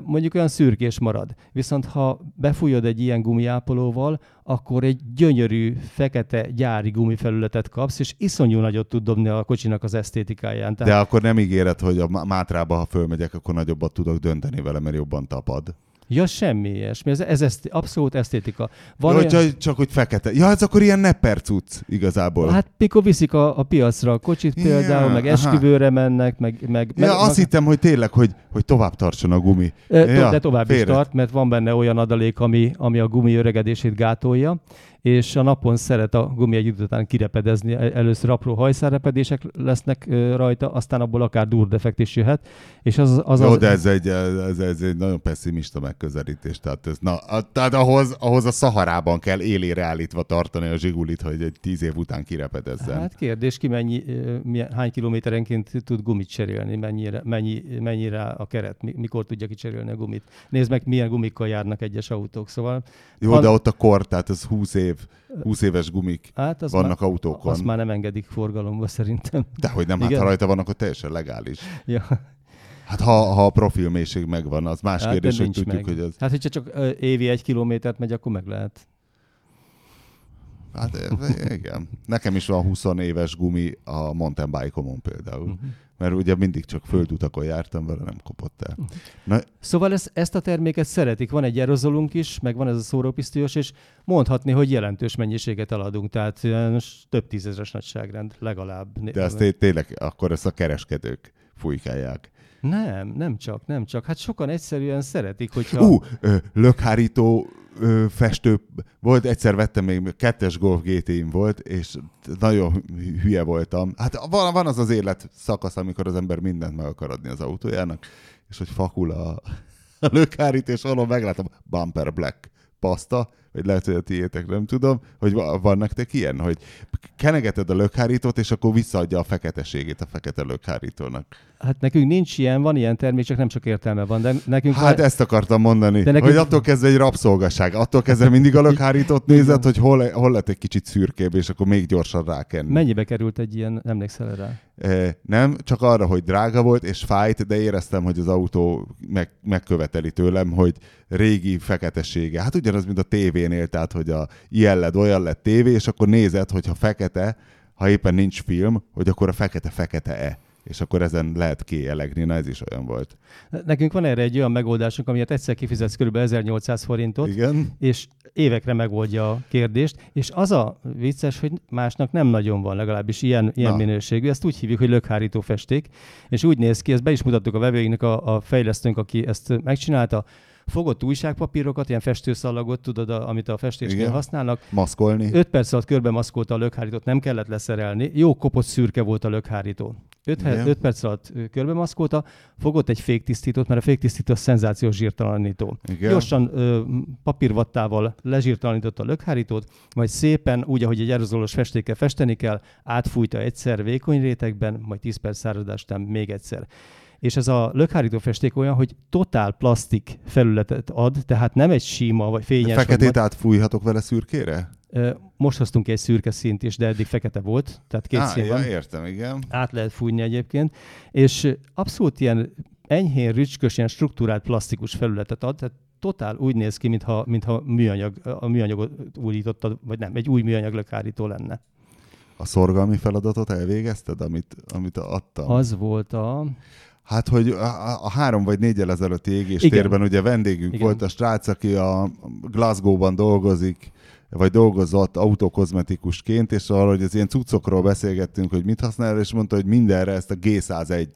Mondjuk olyan szürkés marad. Viszont ha befújod egy ilyen gumiápolóval, akkor egy gyönyörű, fekete gyári gumifelületet kapsz, és iszonyú nagyot tud dobni a kocsinak az esztétikáján. Tehát... De akkor nem ígéred, hogy a Mátrába, ha fölmegyek, akkor nagyobbat tudok dönteni vele, mert jobban tapad. Ja, semmi ilyesmi. Ez, ez eszti, abszolút esztétika. Van ja, olyan... Csak hogy fekete. Ja, ez akkor ilyen nepper cucc igazából. Hát mikor viszik a, a piacra a kocsit például, ja, meg esküvőre aha. mennek, meg... meg ja, meg, azt meg... hittem, hogy tényleg, hogy, hogy tovább tartson a gumi. E, ja, de tovább félret. is tart, mert van benne olyan adalék, ami, ami a gumi öregedését gátolja és a napon szeret a gumi egy idő után kirepedezni. Először apró hajszárrepedések lesznek rajta, aztán abból akár durdefekt is jöhet. És az, az, Jó, az... de ez egy, ez, ez egy nagyon pessimista megközelítés. Tehát, ez, na, tehát ahhoz, ahhoz a Szaharában kell élére állítva tartani a zsigulit, hogy egy tíz év után kirepedezzen. Hát kérdés, ki mennyi, milyen, hány kilométerenként tud gumit cserélni, mennyire, mennyi, mennyire a keret, mikor tudja kicserélni a gumit. Nézd meg, milyen gumikkal járnak egyes autók. Szóval, Jó, van... de ott a kor, tehát ez 20 év év, 20 éves gumik hát az vannak már, autókon. Azt már nem engedik forgalomba szerintem. De hogy nem, Igen? hát ha rajta vannak, akkor teljesen legális. Ja. Hát ha, ha a profilmélység megvan, az más hát, kérdés, hogy tudjuk, meg. hogy az... Hát hogyha csak évi egy kilométert megy, akkor meg lehet. Hát igen. Nekem is van 20 éves gumi a mountain bike-omon például. Uh-huh mert ugye mindig csak földutakon jártam vele, nem kopott el. Na, szóval ezt, ezt a terméket szeretik. Van egy aerozolunk is, meg van ez a szórópisztolyos, és mondhatni, hogy jelentős mennyiséget eladunk, tehát most több tízezres nagyságrend legalább. De ezt tényleg akkor ezt a kereskedők fújkálják. Nem, nem csak, nem csak. Hát sokan egyszerűen szeretik, hogyha... Ú, lökhárító festő volt, egyszer vettem még, kettes Golf gt volt, és nagyon hülye voltam. Hát van, van az az élet szakasz, amikor az ember mindent meg akar adni az autójának, és hogy fakul a, a lökhárító, és valahol meglátom Bumper Black paszta, vagy lehet, hogy a tiétek, nem tudom, hogy van nektek ilyen, hogy kenegeted a lökhárítót, és akkor visszaadja a feketeségét a fekete lökhárítónak. Hát nekünk nincs ilyen, van ilyen termék, csak nem csak értelme van. De nekünk hát van... ezt akartam mondani, de nekünk... hogy attól kezdve egy rabszolgaság. Attól kezdve mindig a lökhárítót nézed, hogy hol, hol lett egy kicsit szürkébb, és akkor még gyorsan rákenni. Mennyibe került egy ilyen, emlékszel rá? E, nem, csak arra, hogy drága volt és fájt, de éreztem, hogy az autó meg, megköveteli tőlem, hogy régi feketesége. Hát ugyanaz, mint a tévénél, tehát hogy a ilyen lett, olyan lett tévé, és akkor nézed, hogyha fekete, ha éppen nincs film, hogy akkor a fekete-fekete-e és akkor ezen lehet kielegni, na ez is olyan volt. Nekünk van erre egy olyan megoldásunk, amiért egyszer kifizetsz kb. 1800 forintot, Igen. és évekre megoldja a kérdést, és az a vicces, hogy másnak nem nagyon van, legalábbis ilyen, ilyen minőségű. Ezt úgy hívjuk, hogy lökhárító festék, és úgy néz ki, ezt be is mutattuk a vevőinknek a, a fejlesztőnk, aki ezt megcsinálta, fogott újságpapírokat, ilyen festőszalagot, tudod, a, amit a festésnél Igen. használnak. Maszkolni. 5 perc alatt körbe maszkolta a lökhárítót, nem kellett leszerelni. Jó kopott szürke volt a lökhárító. 5 perc alatt körbe maszkolta, fogott egy féktisztítót, mert a féktisztító a szenzációs zsírtalanító. Igen. Gyorsan ö, papírvattával lezsírtalanította a lökhárítót, majd szépen, úgy, ahogy egy aerozolos festékkel festeni kell, átfújta egyszer vékony rétegben, majd 10 perc száradás után még egyszer és ez a lökhárító festék olyan, hogy totál plastik felületet ad, tehát nem egy sima vagy fényes. De feketét vagy... átfújhatok vele szürkére? Most hoztunk egy szürke színt is, de eddig fekete volt, tehát két Á, szín ja, van. értem, igen. Át lehet fújni egyébként, és abszolút ilyen enyhén rücskös, ilyen struktúrált plastikus felületet ad, tehát totál úgy néz ki, mintha, mintha műanyag, a műanyagot újítottad, vagy nem, egy új műanyag lökárító lenne. A szorgalmi feladatot elvégezted, amit, amit adtam? Az volt a... Hát, hogy a, a három vagy négyel ezelőtti égéstérben ugye vendégünk Igen. volt a srác, aki a Glasgow-ban dolgozik, vagy dolgozott autokozmetikusként, és arra, hogy az ilyen cuccokról beszélgettünk, hogy mit használ, és mondta, hogy mindenre ezt a G101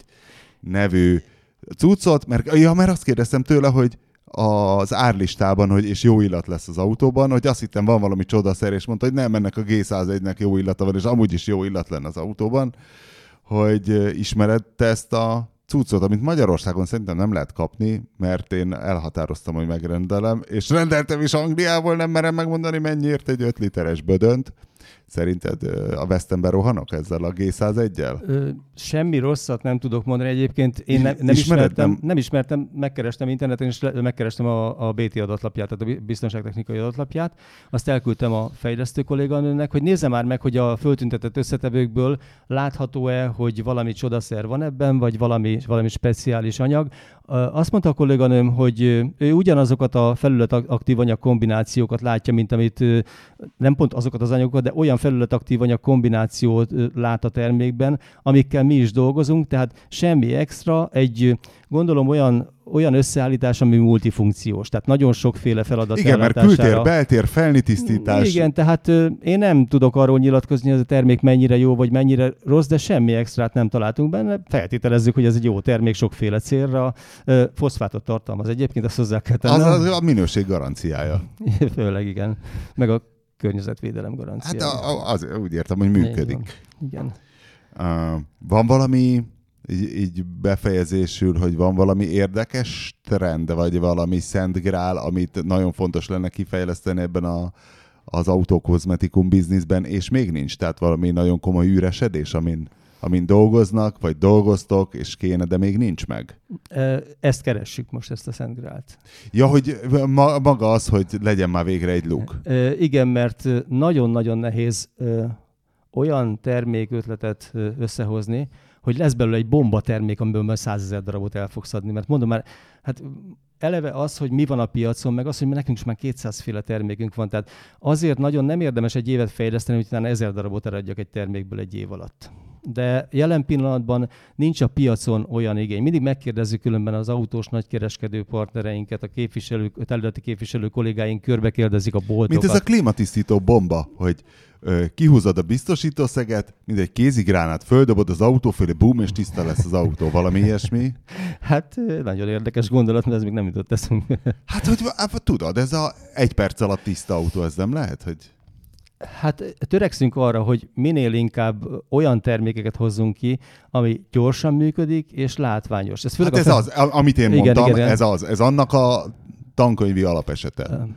nevű cuccot, mert, ja, mert azt kérdeztem tőle, hogy az árlistában, hogy és jó illat lesz az autóban, hogy azt hittem van valami csodaszer, és mondta, hogy nem, ennek a G101-nek jó illata van, és amúgy is jó illat lenne az autóban, hogy ismered te ezt a cuccot, amit Magyarországon szerintem nem lehet kapni, mert én elhatároztam, hogy megrendelem, és rendeltem is Angliából, nem merem megmondani, mennyiért egy 5 literes bödönt. Szerinted a Westonbe rohanok ezzel a G101-jel? Ö, semmi rosszat nem tudok mondani egyébként. Én ne, nem, Ismered? ismertem, Nem? nem ismertem, megkerestem interneten, és megkerestem a, a BT adatlapját, tehát a bi- biztonságtechnikai adatlapját. Azt elküldtem a fejlesztő kolléganőnek, hogy nézze már meg, hogy a föltüntetett összetevőkből látható-e, hogy valami csodaszer van ebben, vagy valami, valami speciális anyag. Azt mondta a kolléganőm, hogy ő ugyanazokat a felületaktív anyag kombinációkat látja, mint amit nem pont azokat az anyagokat, de olyan felületaktív anyag kombinációt lát a termékben, amikkel mi is dolgozunk, tehát semmi extra, egy gondolom olyan, olyan összeállítás, ami multifunkciós, tehát nagyon sokféle feladat Igen, mert kültér, beltér, felnitisztítás. igen, tehát ö, én nem tudok arról nyilatkozni, hogy ez a termék mennyire jó, vagy mennyire rossz, de semmi extrát nem találtunk benne. Feltételezzük, hogy ez egy jó termék sokféle célra. Ö, Foszfátot tartalmaz egyébként, azt hozzá kell Az, tennem. az a minőség garanciája. [LAUGHS] Főleg igen. Meg a környezetvédelem garancia. Hát a, az, úgy értem, hogy működik. Igen. Uh, van valami így, így befejezésül, hogy van valami érdekes trend, vagy valami szent grál, amit nagyon fontos lenne kifejleszteni ebben a, az autókozmetikum bizniszben, és még nincs. Tehát valami nagyon komoly üresedés, amin, amin dolgoznak, vagy dolgoztok, és kéne, de még nincs meg. Ezt keressük most, ezt a Szent Grált. Ja, hogy ma, maga az, hogy legyen már végre egy. Ö, Igen, mert nagyon-nagyon nehéz olyan termékötletet összehozni, hogy lesz belőle egy bomba termék, amiből már százezer darabot el fogsz adni. Mert mondom már, hát eleve az, hogy mi van a piacon, meg az, hogy nekünk is már 200 féle termékünk van. Tehát azért nagyon nem érdemes egy évet fejleszteni, hogy utána ezer darabot eladjak egy termékből egy év alatt. De jelen pillanatban nincs a piacon olyan igény. Mindig megkérdezzük különben az autós nagykereskedő partnereinket, a képviselők, a területi képviselő kollégáink körbe kérdezik a boltokat. Mint ez a klímatisztító bomba, hogy kihúzod a biztosítószeget, mint egy kézigránát, földobod az autó fölé, bum, és tiszta lesz az autó. Valami ilyesmi? Hát nagyon érdekes gondolat, mert ez még nem jutott eszünkbe. Hát, hogy hát, tudod, ez a egy perc alatt tiszta autó, ez nem lehet, hogy... Hát törekszünk arra, hogy minél inkább olyan termékeket hozzunk ki, ami gyorsan működik és látványos. Ez főleg Hát ez fe- az, amit én Igen, mondtam, igen, igen. ez az. Ez annak a tankönyvi alapesete.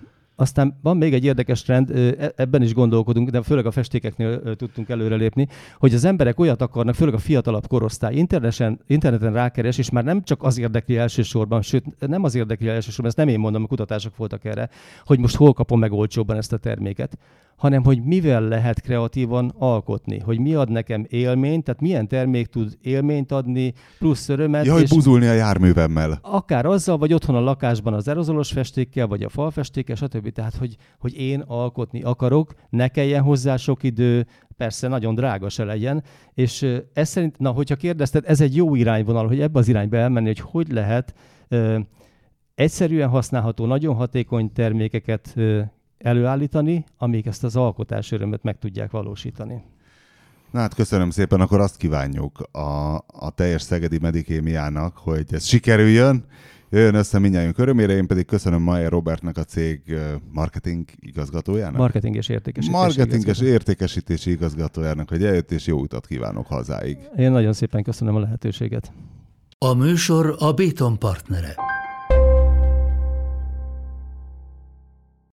Aztán van még egy érdekes trend, e- ebben is gondolkodunk, de főleg a festékeknél tudtunk előrelépni, hogy az emberek olyat akarnak, főleg a fiatalabb korosztály, interneten, interneten rákeres, és már nem csak az érdekli elsősorban, sőt, nem az érdekli elsősorban, ezt nem én mondom, a kutatások voltak erre, hogy most hol kapom meg olcsóbban ezt a terméket, hanem hogy mivel lehet kreatívan alkotni, hogy mi ad nekem élményt, tehát milyen termék tud élményt adni, plusz örömet, Ja, hogy és buzulni a járművemmel. akár azzal, vagy otthon a lakásban az aerozolos festékkel, vagy a falfestékkel, stb. Tehát, hogy, hogy én alkotni akarok, ne kelljen hozzá sok idő, persze nagyon drága se legyen, és ez szerint, na, hogyha kérdezted, ez egy jó irányvonal, hogy ebbe az irányba elmenni, hogy hogy lehet ö, egyszerűen használható, nagyon hatékony termékeket ö, előállítani, amik ezt az alkotás örömet meg tudják valósítani. Na hát köszönöm szépen, akkor azt kívánjuk a, a teljes Szegedi Medikémiának, hogy ez sikerüljön, jöjjön össze mindjárt örömére, én pedig köszönöm Mayer Robertnek a cég marketing igazgatójának. Marketing és értékesítés. Marketinges igazgató. értékesítési igazgatójának, hogy eljött, és jó utat kívánok hazáig. Én nagyon szépen köszönöm a lehetőséget. A műsor a Béton partnere.